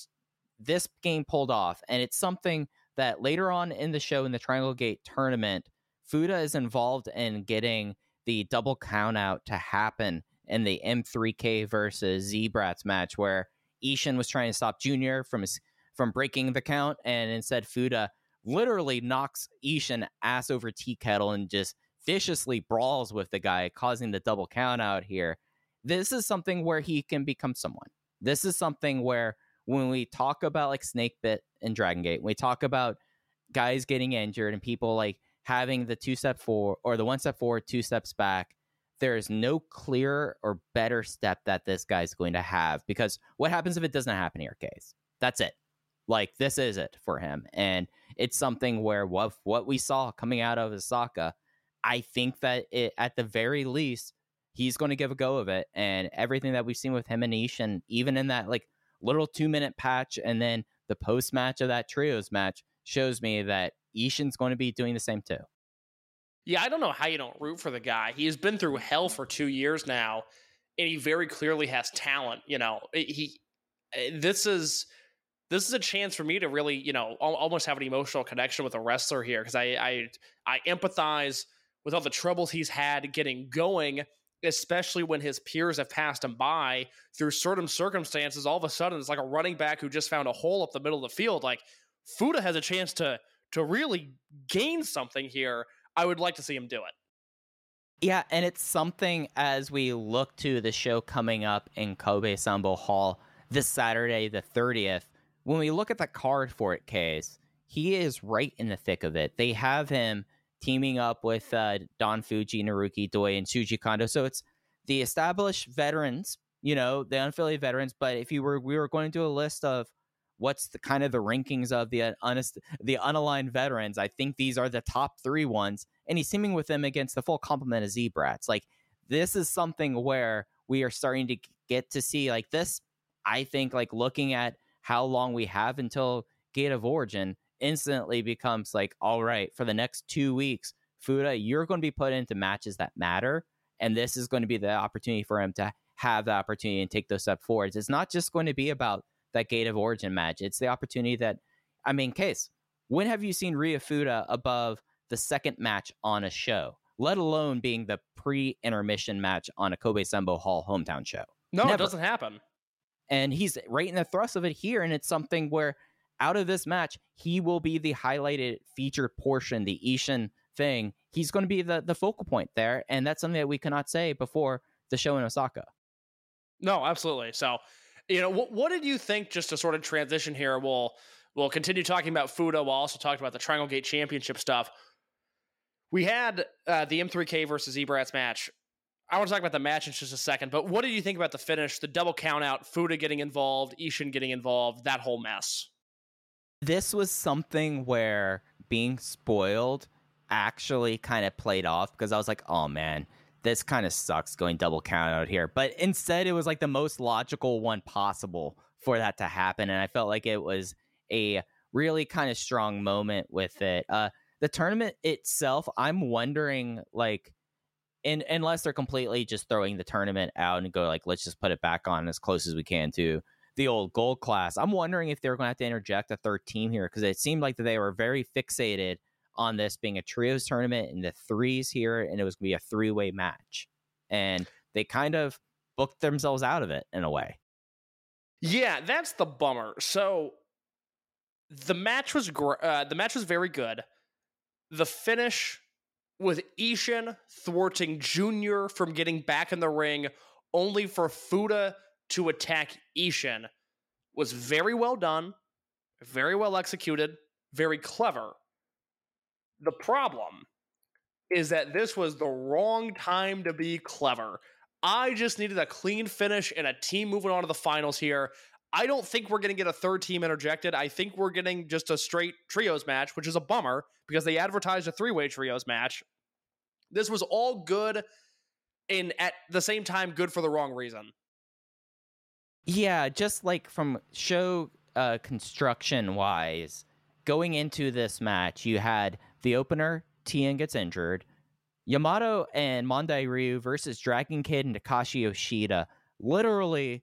this game pulled off, and it's something that later on in the show in the Triangle Gate tournament, Fuda is involved in getting the double count out to happen in the M3K versus Z-Brats match where Ishin was trying to stop Junior from his, from breaking the count, and instead Fuda literally knocks Ishin ass over tea kettle and just viciously brawls with the guy, causing the double count out here. This is something where he can become someone. This is something where when we talk about like Snakebit and Dragon Gate, we talk about guys getting injured and people like having the two step forward or the one step forward, two steps back. There is no clearer or better step that this guy's going to have because what happens if it doesn't happen in your case? That's it. Like this is it for him, and it's something where what what we saw coming out of Osaka, I think that it, at the very least he's going to give a go of it, and everything that we've seen with him and Ishin, even in that like little two minute patch, and then the post match of that trios match shows me that Ishin's going to be doing the same too. Yeah, I don't know how you don't root for the guy. He's been through hell for two years now, and he very clearly has talent. You know, he. eh, This is this is a chance for me to really, you know, al- almost have an emotional connection with a wrestler here because I, I I empathize with all the troubles he's had getting going, especially when his peers have passed him by through certain circumstances. All of a sudden, it's like a running back who just found a hole up the middle of the field. Like Fuda has a chance to to really gain something here. I would like to see him do it. Yeah, and it's something as we look to the show coming up in Kobe Sanbo Hall this Saturday, the 30th. When we look at the card for it, Case, he is right in the thick of it. They have him teaming up with uh, Don Fujii, Naruki Doi, and Shuji Kondo. So it's the established veterans, you know, the unaffiliated veterans. But if you were, we were going to do a list of what's the kind of the rankings of the unest- the unaligned veterans. I think these are the top three ones, and he's teaming with them against the full complement of Z-Brats. Like this is something where we are starting to get to see like this. I think like looking at how long we have until Gate of Origin instantly becomes like all right for the next two weeks. Fuda, you're going to be put into matches that matter, and this is going to be the opportunity for him to have the opportunity and take those steps forwards. It's not just going to be about that Gate of Origin match. It's the opportunity that, I mean, case. When have you seen Ryu Fuda above the second match on a show, let alone being the pre-intermission match on a Kobe Sanbo Hall hometown show. No, Never. it doesn't happen. And he's right in the thrust of it here, and it's something where out of this match, he will be the highlighted featured portion, the Ishin thing. He's going to be the the focal point there, and that's something that we cannot say before the show in Osaka. No, absolutely. So, you know, what, what did you think? Just to sort of transition here, we'll we'll continue talking about Fuda. We'll also talk about the Triangle Gate Championship stuff. We had uh, the M3K versus Z-Brats match. I want to talk about the match in just a second, but what did you think about the finish, the double count out, Fuda getting involved, Ishin getting involved, that whole mess? This was something where being spoiled actually kind of played off because I was like, oh man, this kind of sucks going double count out here. But instead, it was like the most logical one possible for that to happen. And I felt like it was a really kind of strong moment with it. Uh, the tournament itself, I'm wondering, like, unless they're completely just throwing the tournament out and go, like, let's just put it back on as close as we can to the old gold class. I'm wondering if they're going to have to interject a third team here because it seemed like that they were very fixated on this being a trios tournament and the threes here, and it was going to be a three way match. And they kind of booked themselves out of it in a way. Yeah, that's the bummer. So the match was gr- uh, the match was very good. The finish with Ishin thwarting Junior from getting back in the ring, only for Fuda to attack Ishin, was very well done, very well executed, very clever. The problem is that this was the wrong time to be clever. I just needed a clean finish and a team moving on to the finals here. I don't think we're going to get a third team interjected. I think we're getting just a straight trios match, which is a bummer because they advertised a three way trios match. This was all good and at the same time good for the wrong reason. Yeah, just like from show uh, construction wise, going into this match, you had the opener, TN gets injured. Yamato and Mondai Ryu versus Dragon Kid and Takashi Yoshida. Literally,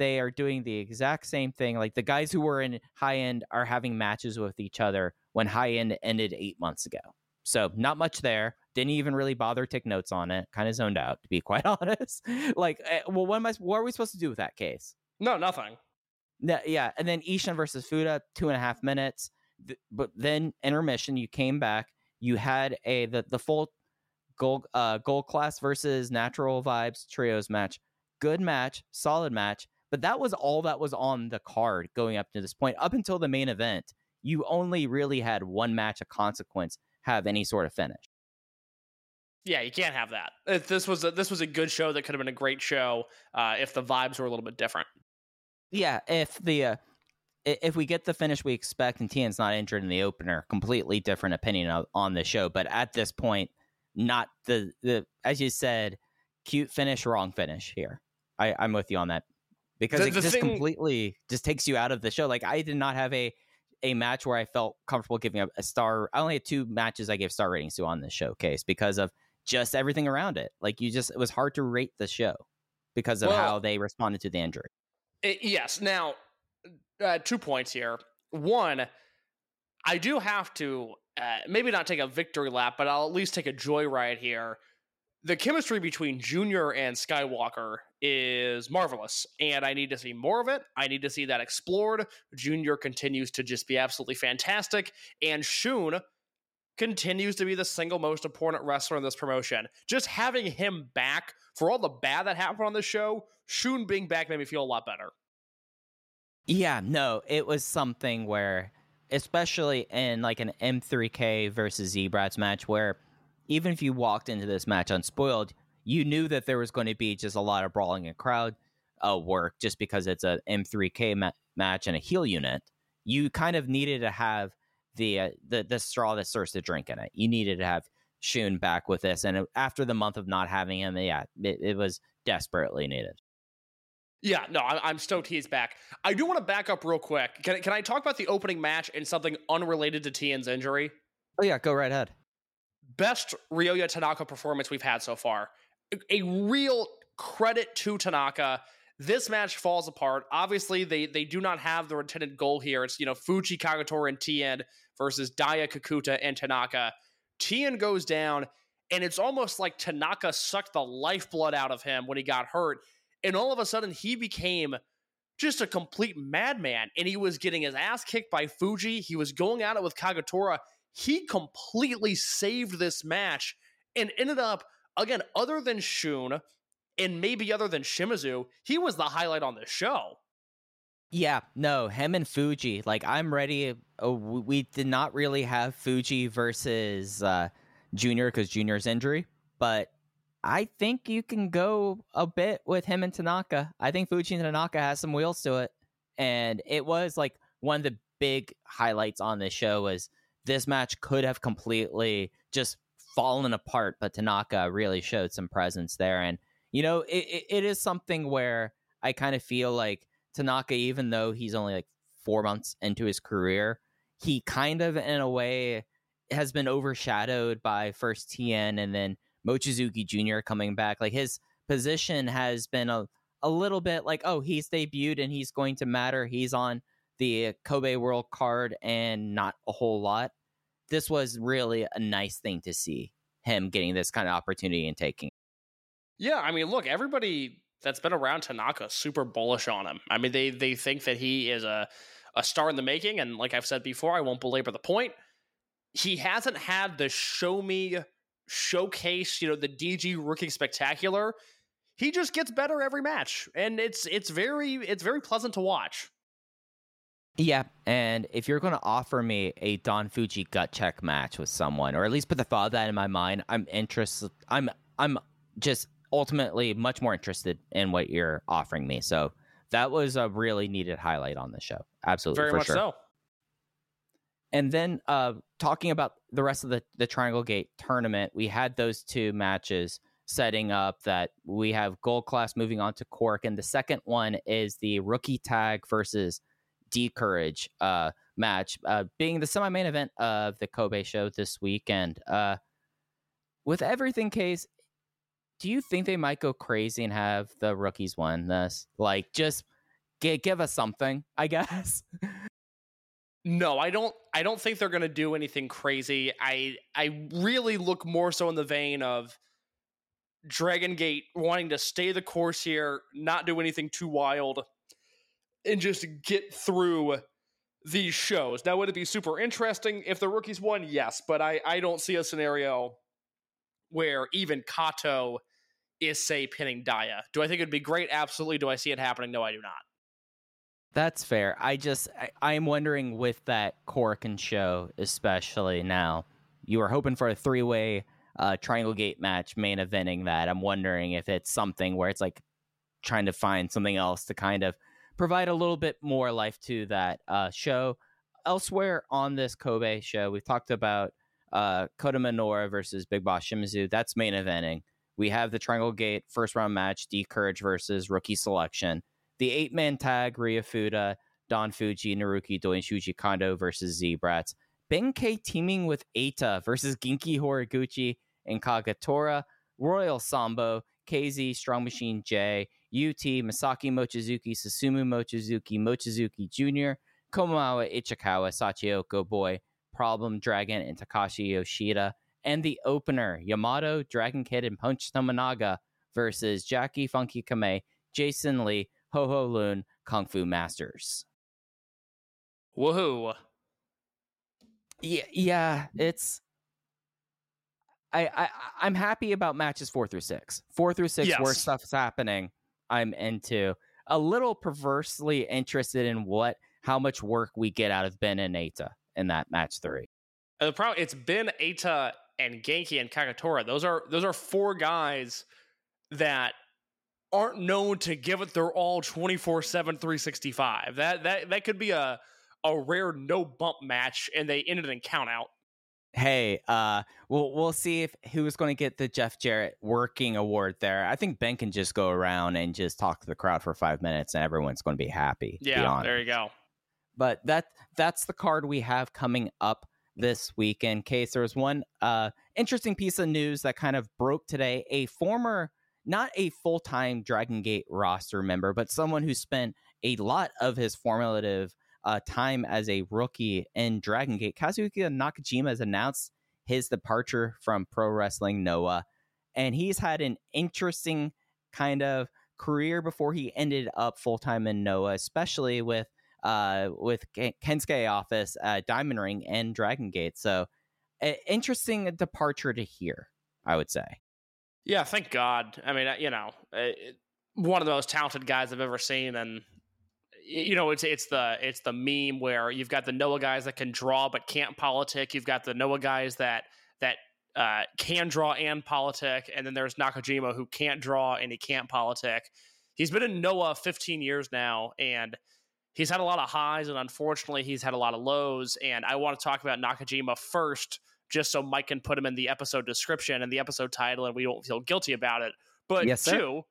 they are doing the exact same thing. Like the guys who were in high end are having matches with each other when high end ended eight months ago. So not much there. Didn't even really bother take notes on it. Kind of zoned out, to be quite honest. like, eh, well, what am I? What are we supposed to do with that case? No, nothing. No, yeah, and then Ishin versus Fuda, two and a half minutes. Th- but then intermission, you came back. You had a the the full gold uh gold class versus natural vibes trios match. Good match, solid match. But that was all that was on the card going up to this point. Up until the main event, you only really had one match of consequence have any sort of finish. Yeah, you can't have that. If this was a, this was a good show that could have been a great show uh, if the vibes were a little bit different. Yeah, if the uh, if we get the finish we expect and TN's not injured in the opener, completely different opinion of, on the show. But at this point, not the the as you said, cute finish, wrong finish here. I, I'm with you on that because The- it the just thing- completely just takes you out of the show. Like I did not have a a match where I felt comfortable giving a, a star. I only had two matches I gave star ratings to on this showcase because of just everything around it. Like you just it was hard to rate the show because of Well- how they responded to the injury. Uh, yes. Now, uh, two points here. One, I do have to uh, maybe not take a victory lap, but I'll at least take a joyride here. The chemistry between Junior and Skywalker is marvelous, and I need to see more of it. I need to see that explored. Junior continues to just be absolutely fantastic, and Shun continues to be the single most important wrestler in this promotion. Just having him back for all the bad that happened on the show, Shun being back made me feel a lot better. Yeah, no, it was something where, especially in like an M3K versus Z-Brats match, where even if you walked into this match unspoiled, you knew that there was going to be just a lot of brawling and crowd uh, work just because it's a M3K ma- match and a heel unit. You kind of needed to have the uh, the the straw that stirs the drink in it. You needed to have Shun back with this, and after the month of not having him, yeah, it, it was desperately needed. Yeah, no, I'm stoked he's back. I do want to back up real quick. Can, can I talk about the opening match and something unrelated to TN's injury? Oh yeah, go right ahead. Best Ryoya Tanaka performance we've had so far. A- real credit to Tanaka. This match falls apart. Obviously, they they do not have their intended goal here. It's you know Fujii Kagetora and TN versus Dia Kikuta and Tanaka. TN goes down, and it's almost like Tanaka sucked the lifeblood out of him when he got hurt. And all of a sudden, he became just a complete madman. And he was getting his ass kicked by Fujii. He was going at it with Kagetora. He completely saved this match and ended up, again, other than Shun and maybe other than Shimizu, he was the highlight on the show. Yeah, no, him and Fujii. Like, I'm ready. Oh, we did not really have Fujii versus uh, Junior because Junior's injury, but I think you can go a bit with him and Tanaka. I think Fujii and Tanaka has some wheels to it, and it was like one of the big highlights on this show was this match could have completely just fallen apart, but Tanaka really showed some presence there, and you know, it, it, is something where I kind of feel like Tanaka, even though he's only like four months into his career, he kind of, in a way, has been overshadowed by first TN and then Mochizuki Jr. coming back. Like his position has been a, a little bit like, oh, he's debuted and he's going to matter. He's on the Kobe World card and not a whole lot. This was really a nice thing to see him getting this kind of opportunity and taking. Yeah, I mean, look, everybody that's been around Tanaka super bullish on him. I mean, they they think that he is a a star in the making, and like I've said before, I won't belabor the point. He hasn't had the show me showcase, you know, the DG rookie spectacular. He just gets better every match, and it's it's very it's very pleasant to watch. Yeah, and if you're going to offer me a Don Fujii gut check match with someone, or at least put the thought of that in my mind, I'm interested. I'm I'm just ultimately much more interested in what you're offering me. So that was a really needed highlight on the show. Absolutely, very much sure. so. And then uh, talking about the rest of the the Triangle Gate tournament, we had those two matches setting up that we have Gold Class moving on to Cork, and the second one is the rookie tag versus D'courage uh, match, uh, being the semi main event of the Kobe show this weekend. Uh, with everything case, do you think they might go crazy and have the rookies win this? Like, just g- give us something, I guess. No, I don't. I don't think they're going to do anything crazy. I I really look more so in the vein of Dragon Gate wanting to stay the course here, not do anything too wild, and just get through these shows. Now, would it be super interesting if the rookies won? Yes, but I I don't see a scenario where even Kato is say pinning Dia. Do I think it'd be great? Absolutely. Do I see it happening? No, I do not. That's fair. I just I, am wondering with that Korakuen show, especially now, you were hoping for a three way uh, Triangle Gate match, main eventing that. I'm wondering if it's something where it's like trying to find something else to kind of provide a little bit more life to that uh, show. Elsewhere on this Kobe show, we've talked about uh, Kota Minoura versus Big Boss Shimizu. That's main eventing. We have the Triangle Gate first round match, D Courage versus Rookie Selection. The eight man tag, Ryu Fuda, Don Fujii, Naruki Doi, Shuji Kondo versus Z-Brats. Ben-K teaming with Eita versus Genki Horiguchi and Kagetora. Royal Sambo, KZ, Strong Machine J, UT, Masaaki Mochizuki, Susumu Mochizuki, Mochizuki Jr., Komawa Ichikawa, Shachihoko Boy, Problem Dragon, and Takashi Yoshida and the opener Yamato, Dragon Kid, and Punch Tominaga versus Jackie Funky Kamei, Jason Lee, Ho Ho Lun, Kung Fu Masters. Woohoo! Yeah, yeah, it's. I, I I'm happy about matches four through six. Four through six, yes. where stuff's happening, I'm into. A little perversely interested in what how much work we get out of Ben and Eita in that match three. The problem it's Ben Eita and Genki and Kagetora. Those are those are four guys that aren't known to give it their all 24/7 365. That that that could be a a rare no bump match and they ended in count out. Hey, uh we'll we'll see if who's going to get the Jeff Jarrett working award there. I think Ben can just go around and just talk to the crowd for 5 minutes and everyone's going to be happy. Yeah, there you go. But that that's the card we have coming up this weekend. Case there was one uh, interesting piece of news that kind of broke today. A former, not a full time Dragon Gate roster member, but someone who spent a lot of his formative uh, time as a rookie in Dragon Gate, Katsuhiko Nakajima has announced his departure from pro wrestling Noah, and he's had an interesting kind of career before he ended up full time in Noah, especially with uh with Kensuke office, uh, Diamond Ring, and Dragon Gate. So, uh, interesting departure to hear, I would say. Yeah, thank God. I mean, you know, one of the most talented guys I've ever seen, and you know, it's it's the it's the meme where you've got the Noah guys that can draw but can't politic. You've got the Noah guys that that uh, can draw and politic, and then there's Nakajima who can't draw and he can't politic. He's been in Noah 15 years now, and he's had a lot of highs, and unfortunately, he's had a lot of lows. And I want to talk about Nakajima first, just so Mike can put him in the episode description and the episode title, and we don't feel guilty about it. But yes, two,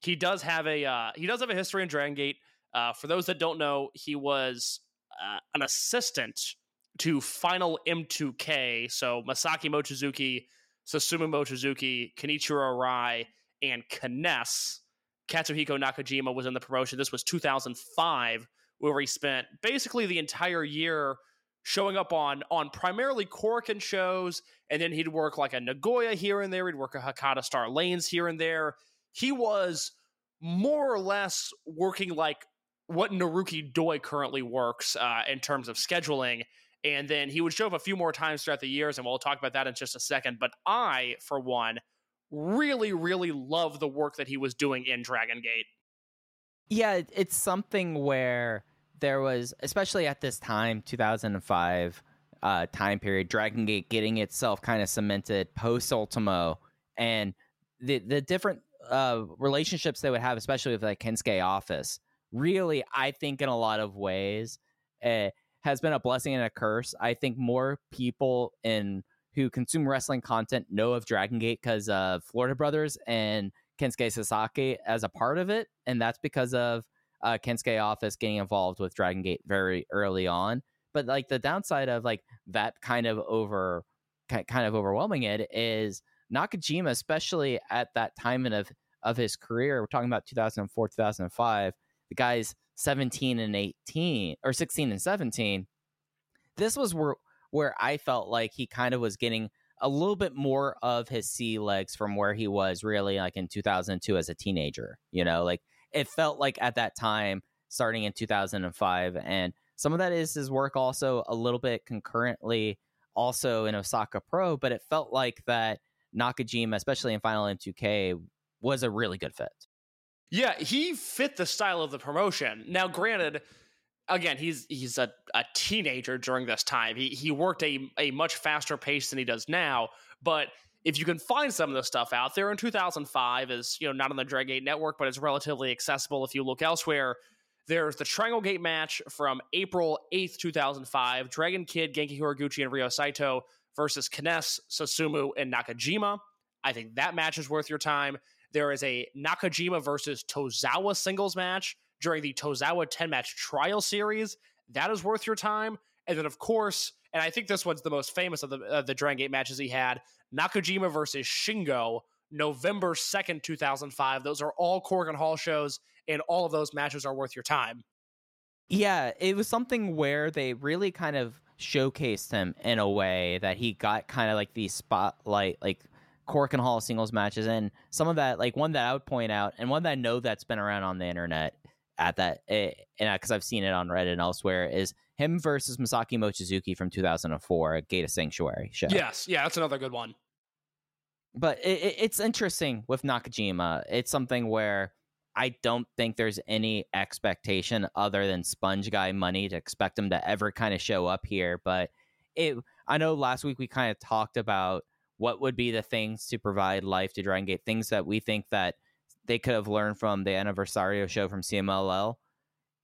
he does have a uh, he does have a history in Dragon Gate. Uh, for those that don't know, he was uh, an assistant to Final M2K. So Masaaki Mochizuki, Susumu Mochizuki, Kenichiro Arai, and K-ness. Katsuhiko Nakajima was in the promotion. This was 2005, where he spent basically the entire year showing up on on primarily Korakuen shows, and then he'd work like a Nagoya here and there. He'd work a Hakata Star Lanes here and there. He was more or less working like what Naruki Doi currently works uh, in terms of scheduling. And then he would show up a few more times throughout the years, and we'll talk about that in just a second. But I, for one, really, really love the work that he was doing in Dragon Gate. Yeah, it's something where there was, especially at this time, 2005 uh, time period, Dragon Gate getting itself kind of cemented post Ultimo, and the the different uh, relationships they would have, especially with like Kensuke Office, really, I think in a lot of ways, uh, has been a blessing and a curse. I think more people in who consume wrestling content know of Dragon Gate because of Florida Brothers and Kensuke Sasaki as a part of it, and that's because of uh, Kensuke Office getting involved with Dragon Gate very early on. But like the downside of like that kind of over, kind of overwhelming it is Nakajima, especially at that time of of his career. We're talking about 2004, 2005. The guy's 17 and 18 or 16 and 17 this was where where i felt like he kind of was getting a little bit more of his sea legs from where he was really like in 2002 as a teenager you know? Like it felt like at that time starting in 2005 and some of that is his work also a little bit concurrently also in osaka pro but it felt like that nakajima especially in final m2k was a really good fit yeah, he fit the style of the promotion. Now, granted, again, he's he's a, a teenager during this time. He he worked a a much faster pace than he does now. But if you can find some of the stuff out there in 2005, is you know not on the Dragon Gate network, but it's relatively accessible if you look elsewhere. There's the Triangle Gate match from April 8th, 2005. Dragon Kid, Genki Horiguchi, and Ryo Saito versus K-ness, Susumu, and Nakajima. I think that match is worth your time. There is a Nakajima versus Tozawa singles match during the Tozawa 10 match trial series. That is worth your time. And then, of course, and I think this one's the most famous of the, uh, the Dragon Gate matches he had Nakajima versus Shingo, November 2nd, 2005. Those are all Korakuen Hall shows, and all of those matches are worth your time. Yeah, it was something where they really kind of showcased him in a way that he got kind of like the spotlight, like Korakuen Hall singles matches, and some of that, like one that I would point out, and one that I know that's been around on the internet at that, eh, and because I've seen it on Reddit and elsewhere, is him versus Masaaki Mochizuki from 2004 at Gate of Sanctuary show. Yes, yeah, that's another good one. But it, it's interesting with Nakajima. It's something where I don't think there's any expectation other than Sponge Guy money to expect him to ever kind of show up here. But it, I know last week we kind of talked about what would be the things to provide life to Dragon Gate, things that we think that they could have learned from the Anniversario show from CMLL.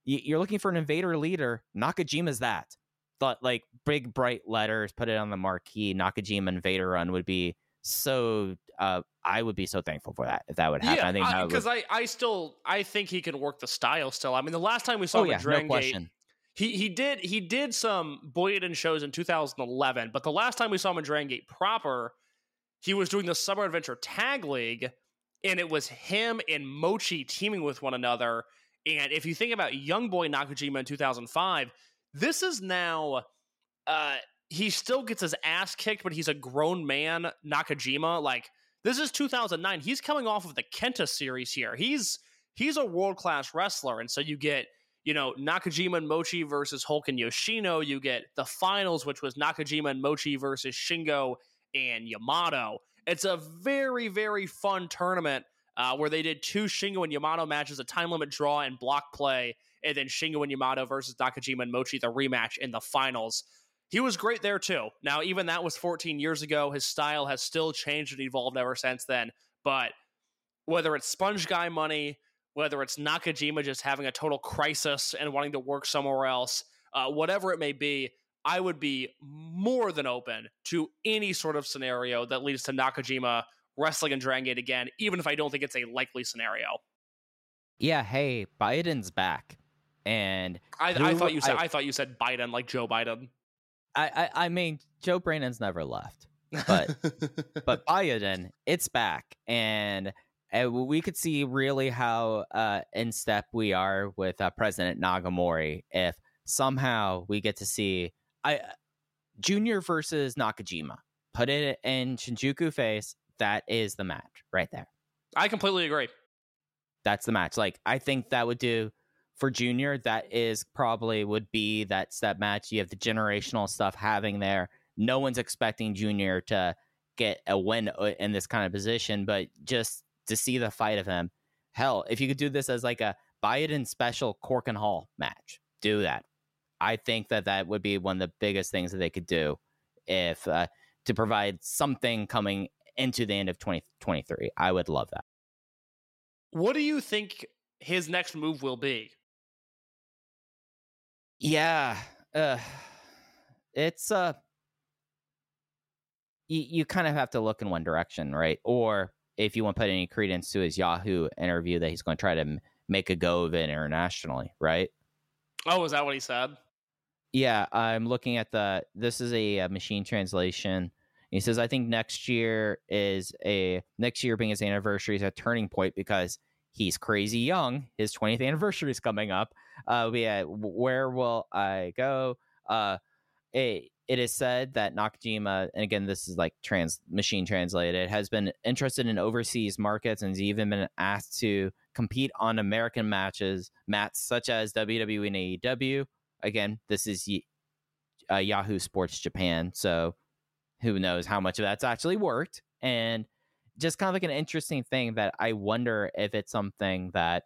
You're looking for an invader leader. Nakajima's that. Thought like big bright letters, put it on the marquee. Nakajima Invader Run would be so. Uh, I would be so thankful for that if that would happen. Yeah, I think because I, I, I still I think he can work the style still. I mean, the last time we saw oh, him yeah, Dragon no Gate, he he did he did some Buyuden shows in 2011, but the last time we saw him in Dragon Gate proper, he was doing the Summer Adventure Tag League, and it was him and Mochi teaming with one another. And if you think about Young Boy Nakajima in 2005, this is now uh, he still gets his ass kicked, but he's a grown man, Nakajima. Like this is 2009. He's coming off of the Kenta series here. He's he's a world class wrestler, and so you get you know Nakajima and Mochi versus Hulk and Yoshino. You get the finals, which was Nakajima and Mochi versus Shingo and Yamato. It's a very very fun tournament uh, where they did two Shingo and Yamato matches, a time limit draw and block play, and then Shingo and Yamato versus Nakajima and Mochi, the rematch in the finals. He was great there too. Now, even that was 14 years ago. His style has still changed and evolved ever since then. But whether it's Sponge Guy money, whether it's Nakajima just having a total crisis and wanting to work somewhere else, uh, whatever it may be, I would be more than open to any sort of scenario that leads to Nakajima wrestling in Dragon Gate again, even if I don't think it's a likely scenario. Yeah, hey, Buyuden's back, and I, I thought you said I, I, thought you said Biden like Joe Biden. I I, I mean Joe Brandon's never left, but but Biden it's back, and, and we could see really how uh, in step we are with uh, President Nagamori if somehow we get to see I Junior versus Nakajima. Put it in Shinjuku face that is the match right there. I completely agree. That's the match. Like I think that would do for Junior. That is probably would be that step match. You have the generational stuff having there. No one's expecting Junior to get a win uh, in this kind of position, but just to see the fight of him. Hell, if you could do this as like a Buyuden special Korakuen Hall match, do that. I think that that would be one of the biggest things that they could do if uh, to provide something coming into the end of 2023. I would love that. What do you think his next move will be? Yeah, uh, it's uh, you, you kind of have to look in one direction, right? Or if you want to put any credence to his Yahoo interview, that he's going to try to m- make a go of it internationally, right? Oh, is that what he said? Yeah, I'm looking at the. This is a, a machine translation he says, I think next year is a next year being his anniversary is a turning point because he's crazy young. His 20th anniversary is coming up. Uh, we had, where will I go? Uh, it, it is said that Nakajima, and again, this is like trans machine translated, has been interested in overseas markets and has even been asked to compete on American matches, mats such as WWE and AEW. Again, this is uh, Yahoo Sports Japan, so who knows how much of that's actually worked and just kind of like an interesting thing that i wonder if it's something that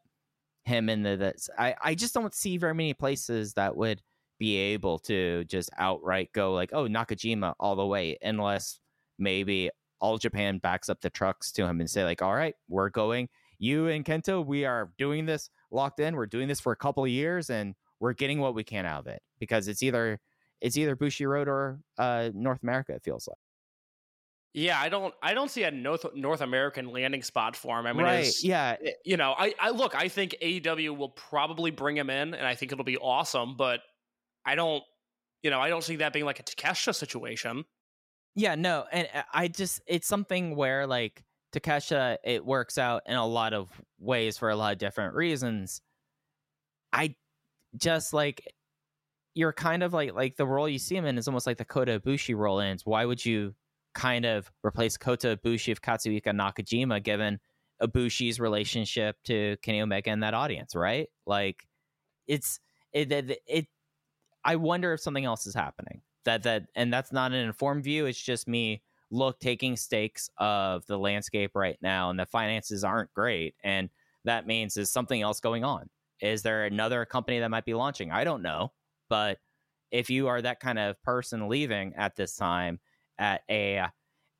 him and the that's i i just don't see very many places that would be able to just outright go like oh nakajima all the way unless maybe all japan backs up the trucks to him and say like all right we're going you and kento we are doing this locked in we're doing this for a couple of years and we're getting what we can out of it because it's either it's either Bushiroad or uh, North America. It feels like. Yeah, I don't. I don't see a North North American landing spot for him. I mean, right? Yeah, eh, you know, I, I look. I think AEW will probably bring him in, and I think it'll be awesome. But I don't, you know, I don't see that being like a Takeshita situation. Yeah, no, and uh, I just it's something where like Takeshita, it works out in a lot of ways for a lot of different reasons. I just like you're kind of like like the role you see him in is almost like the Kota Ibushi role, and why would you kind of replace Kota Ibushi with Katsuhiko Nakajima given Ibushi's relationship to Kenny Omega and that audience, right? Like it's it, it, it I wonder if something else is happening. That that and that's not an informed view, it's just me look taking stakes of the landscape right now and the finances aren't great and that means is something else going on. Is there another company that might be launching? I don't know but if you are that kind of person leaving at this time at a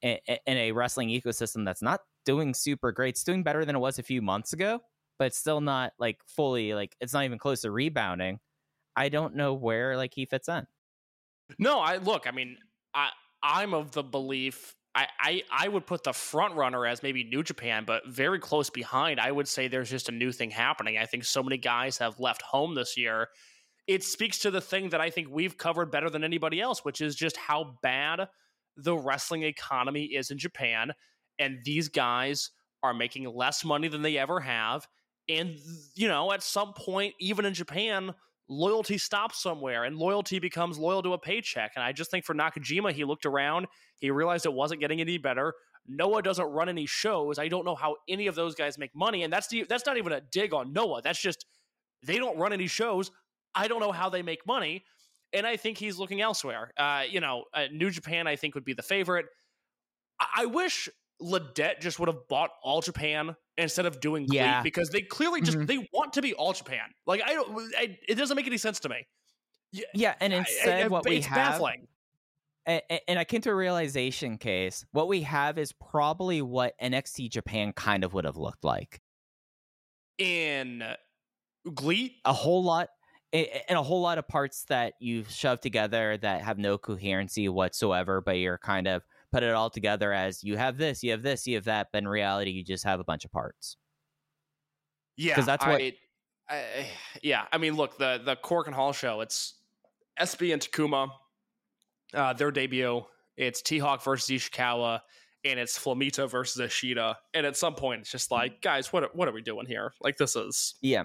in a wrestling ecosystem that's not doing super great, it's doing better than it was a few months ago, but it's still not like fully like it's not even close to rebounding. I don't know where like he fits in. No, I look. I mean, I I'm of the belief I, I, I would put the front runner as maybe New Japan, but very close behind. I would say there's just a new thing happening. I think so many guys have left home this year it speaks to the thing that I think we've covered better than anybody else, which is just how bad the wrestling economy is in Japan. And these guys are making less money than they ever have. And, you know, at some point, even in Japan, loyalty stops somewhere and loyalty becomes loyal to a paycheck. And I just think for Nakajima, he looked around, he realized it wasn't getting any better. Noah doesn't run any shows. I don't know how any of those guys make money. And that's the, that's not even a dig on Noah. That's just they don't run any shows. I don't know how they make money. And I think he's looking elsewhere. Uh, you know, uh, New Japan, I think, would be the favorite. I, I wish Lidet just would have bought All Japan instead of doing GLEAT Yeah. because they clearly just Mhm. they want to be All Japan. Like I don't, I, it doesn't make any sense to me. Yeah, and I- instead, I- what we have, baffling. and I came to a realization case. What we have is probably what NXT Japan kind of would have looked like. in GLEAT. A whole lot, and a whole lot of parts that you've shoved together that have no coherency whatsoever. But you're kind of put it all together as you have this, you have this, you have that. But in reality, you just have a bunch of parts. Yeah, because that's what- I, I, yeah, I mean, look, the the Korakuen Hall show. It's SB and Takuma, uh, their debut. It's T Hawk versus Ishikawa, and it's Flamita versus Ashita. And at some point, it's just like, guys, what are- what are we doing here? Like, this is Yeah.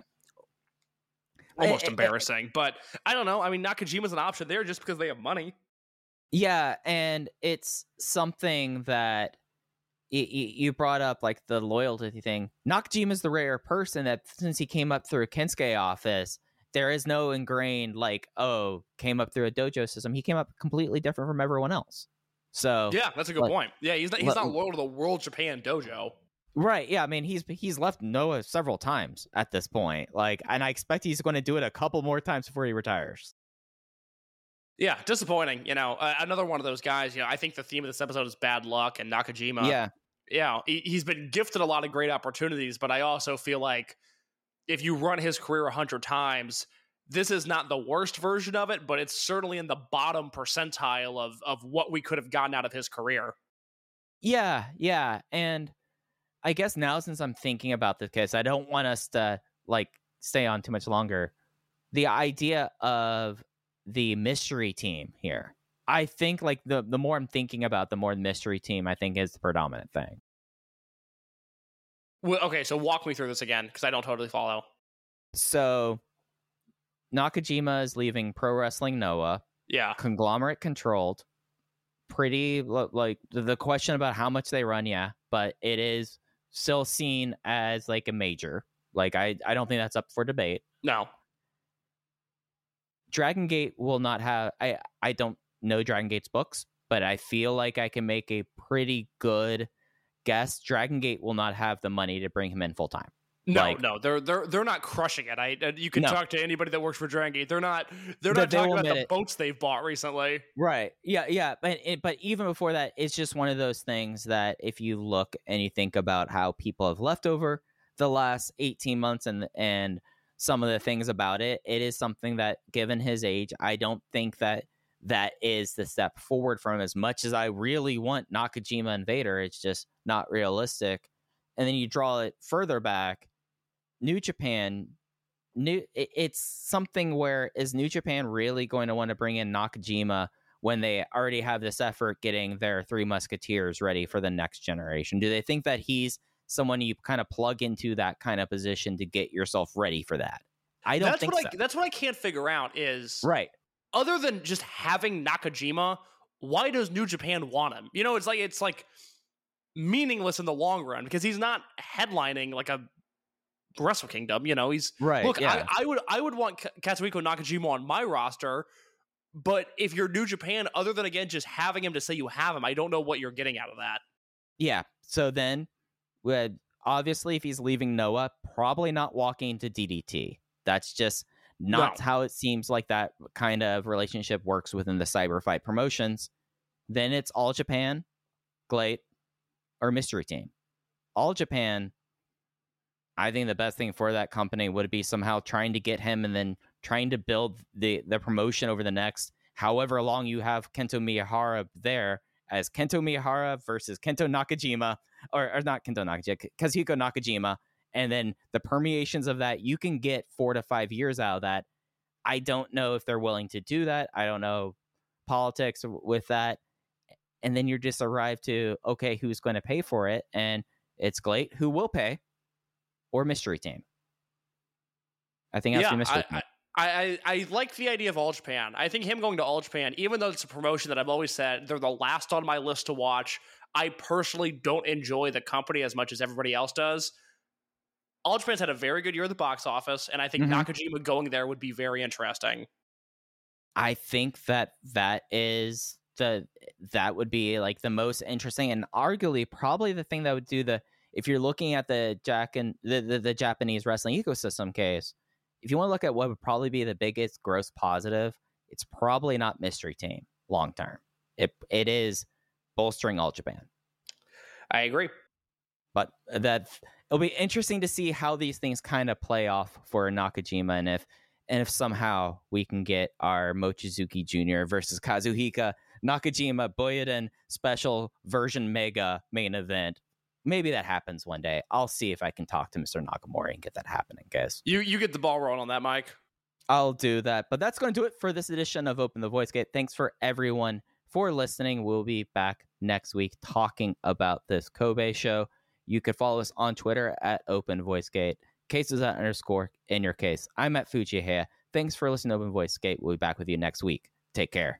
almost I- embarrassing. But I don't know. I mean, Nakajima's an option there just because they have money. Yeah, and it's something that y- y- you brought up, like the loyalty thing. Nakajima is the rare person that since he came up through a Kensuke office, there is no ingrained like, oh, came up through a dojo system. He came up completely different from everyone else. So Yeah, that's a good like- point. Yeah, he's not, he's not loyal to the World Japan Dojo. Right. Yeah. I mean, he's he's left Noah several times at this point. Like, and I expect he's going to do it a couple more times before he retires. Yeah, disappointing. You know, uh, another one of those guys. You know, I think the theme of this episode is bad luck, and Nakajima. yeah. yeah, he, he's been gifted a lot of great opportunities, but I also feel like if you run his career a hundred times, this is not the worst version of it, but it's certainly in the bottom percentile of of what we could have gotten out of his career. Yeah, yeah. And I guess now since I'm thinking about this case, I don't want us to like stay on too much longer. The idea of the mystery team here. I think like the the more I'm thinking about, the more the mystery team I think is the predominant thing. Well, okay, so walk me through this again because I don't totally follow. So Nakajima is leaving Pro Wrestling Noah, Yeah, conglomerate controlled. Pretty like the- the question about how much they run, yeah, but it is still seen as like a major. Like I, I don't think that's up for debate. no, Dragon Gate will not have. I, I don't know Dragon Gate's books, but I feel like I can make a pretty good guess. Dragon Gate will not have the money to bring him in full time. no, Like- no, they're they're they're not crushing it. I uh, you can No. talk to anybody that works for Dragon Gate. They're not they're They- not talking about the it. boats they've bought recently. Right. Yeah. Yeah. But it, but even before that, it's just one of those things that if you look and you think about how people have left over the last eighteen months and and some of the things about it, it is something that, given his age, I don't think that that is the step forward from him. As much as I really want Nakajima and Vader, it's just not realistic. And then you draw it further back, New Japan. New, it- it's something where is New Japan really going to want to bring in Nakajima when they already have this effort getting their three musketeers ready for the next generation? Do they think that he's someone you kind of plug into that kind of position to get yourself ready for that? I don't that's think what so. I that's what I can't figure out is right. other than just having Nakajima, why does New Japan want him? You know, it's like it's like meaningless in the long run because he's not headlining like a Wrestle Kingdom. You know, he's Right, Look, yeah. I, I would I would want Ka- Katsuhiko Nakajima on my roster, but if you're New Japan, other than again just having him to say you have him, I don't know what you're getting out of that. Yeah. So then, would obviously, if he's leaving Noah, probably not walking to DDT. That's just not No. how it seems like that kind of relationship works within the cyber fight promotions. Then it's All Japan, GLEAT, or Mystery Team. All Japan, I think the best thing for that company would be somehow trying to get him and then trying to build the the promotion over the next however long you have Kento Miyahara there as Kento Miyahara versus Kento Nakajima, or, or not Kento Nakajima, Katsuhiko Nakajima, and then the permeations of that, you can get four to five years out of that. I don't know if they're willing to do that. I don't know politics with that. And then you're just arrived to, okay, who's going to pay for it? And it's GLEAT, who will pay, or Mystery Team. I think that's yeah, the Mystery I, Team. I, I, I like the idea of All Japan. I think him going to All Japan, even though it's a promotion that I've always said they're the last on my list to watch, I personally don't enjoy the company as much as everybody else does. All Japan's had a very good year at the box office, and I think Mhm. Nakajima going there would be very interesting. I think that that is the that would be like the most interesting and arguably probably the thing that would do the if you're looking at the Jack and the, the, the Japanese wrestling ecosystem case, if you want to look at what would probably be the biggest gross positive, it's probably not mystery team long term. It it is bolstering all Japan. I agree. But that it'll be interesting to see how these things kind of play off for Nakajima and if and if somehow we can get our Mochizuki Jr. versus Katsuhiko Nakajima Buyuden special version mega main event. Maybe that happens one day. I'll see if I can talk to Mr. Nakamori and get that happening, guys. You you get the ball rolling on that, Mike. I'll do that. But that's going to do it for this edition of Open the Voice Gate. Thanks for everyone for listening. We'll be back next week talking about this Kobe show. You can follow us on Twitter at Open Voice Gate. Cases at underscore in your case. I'm at Fujiiheya. Thanks for listening to Open Voice Gate. We'll be back with you next week. Take care.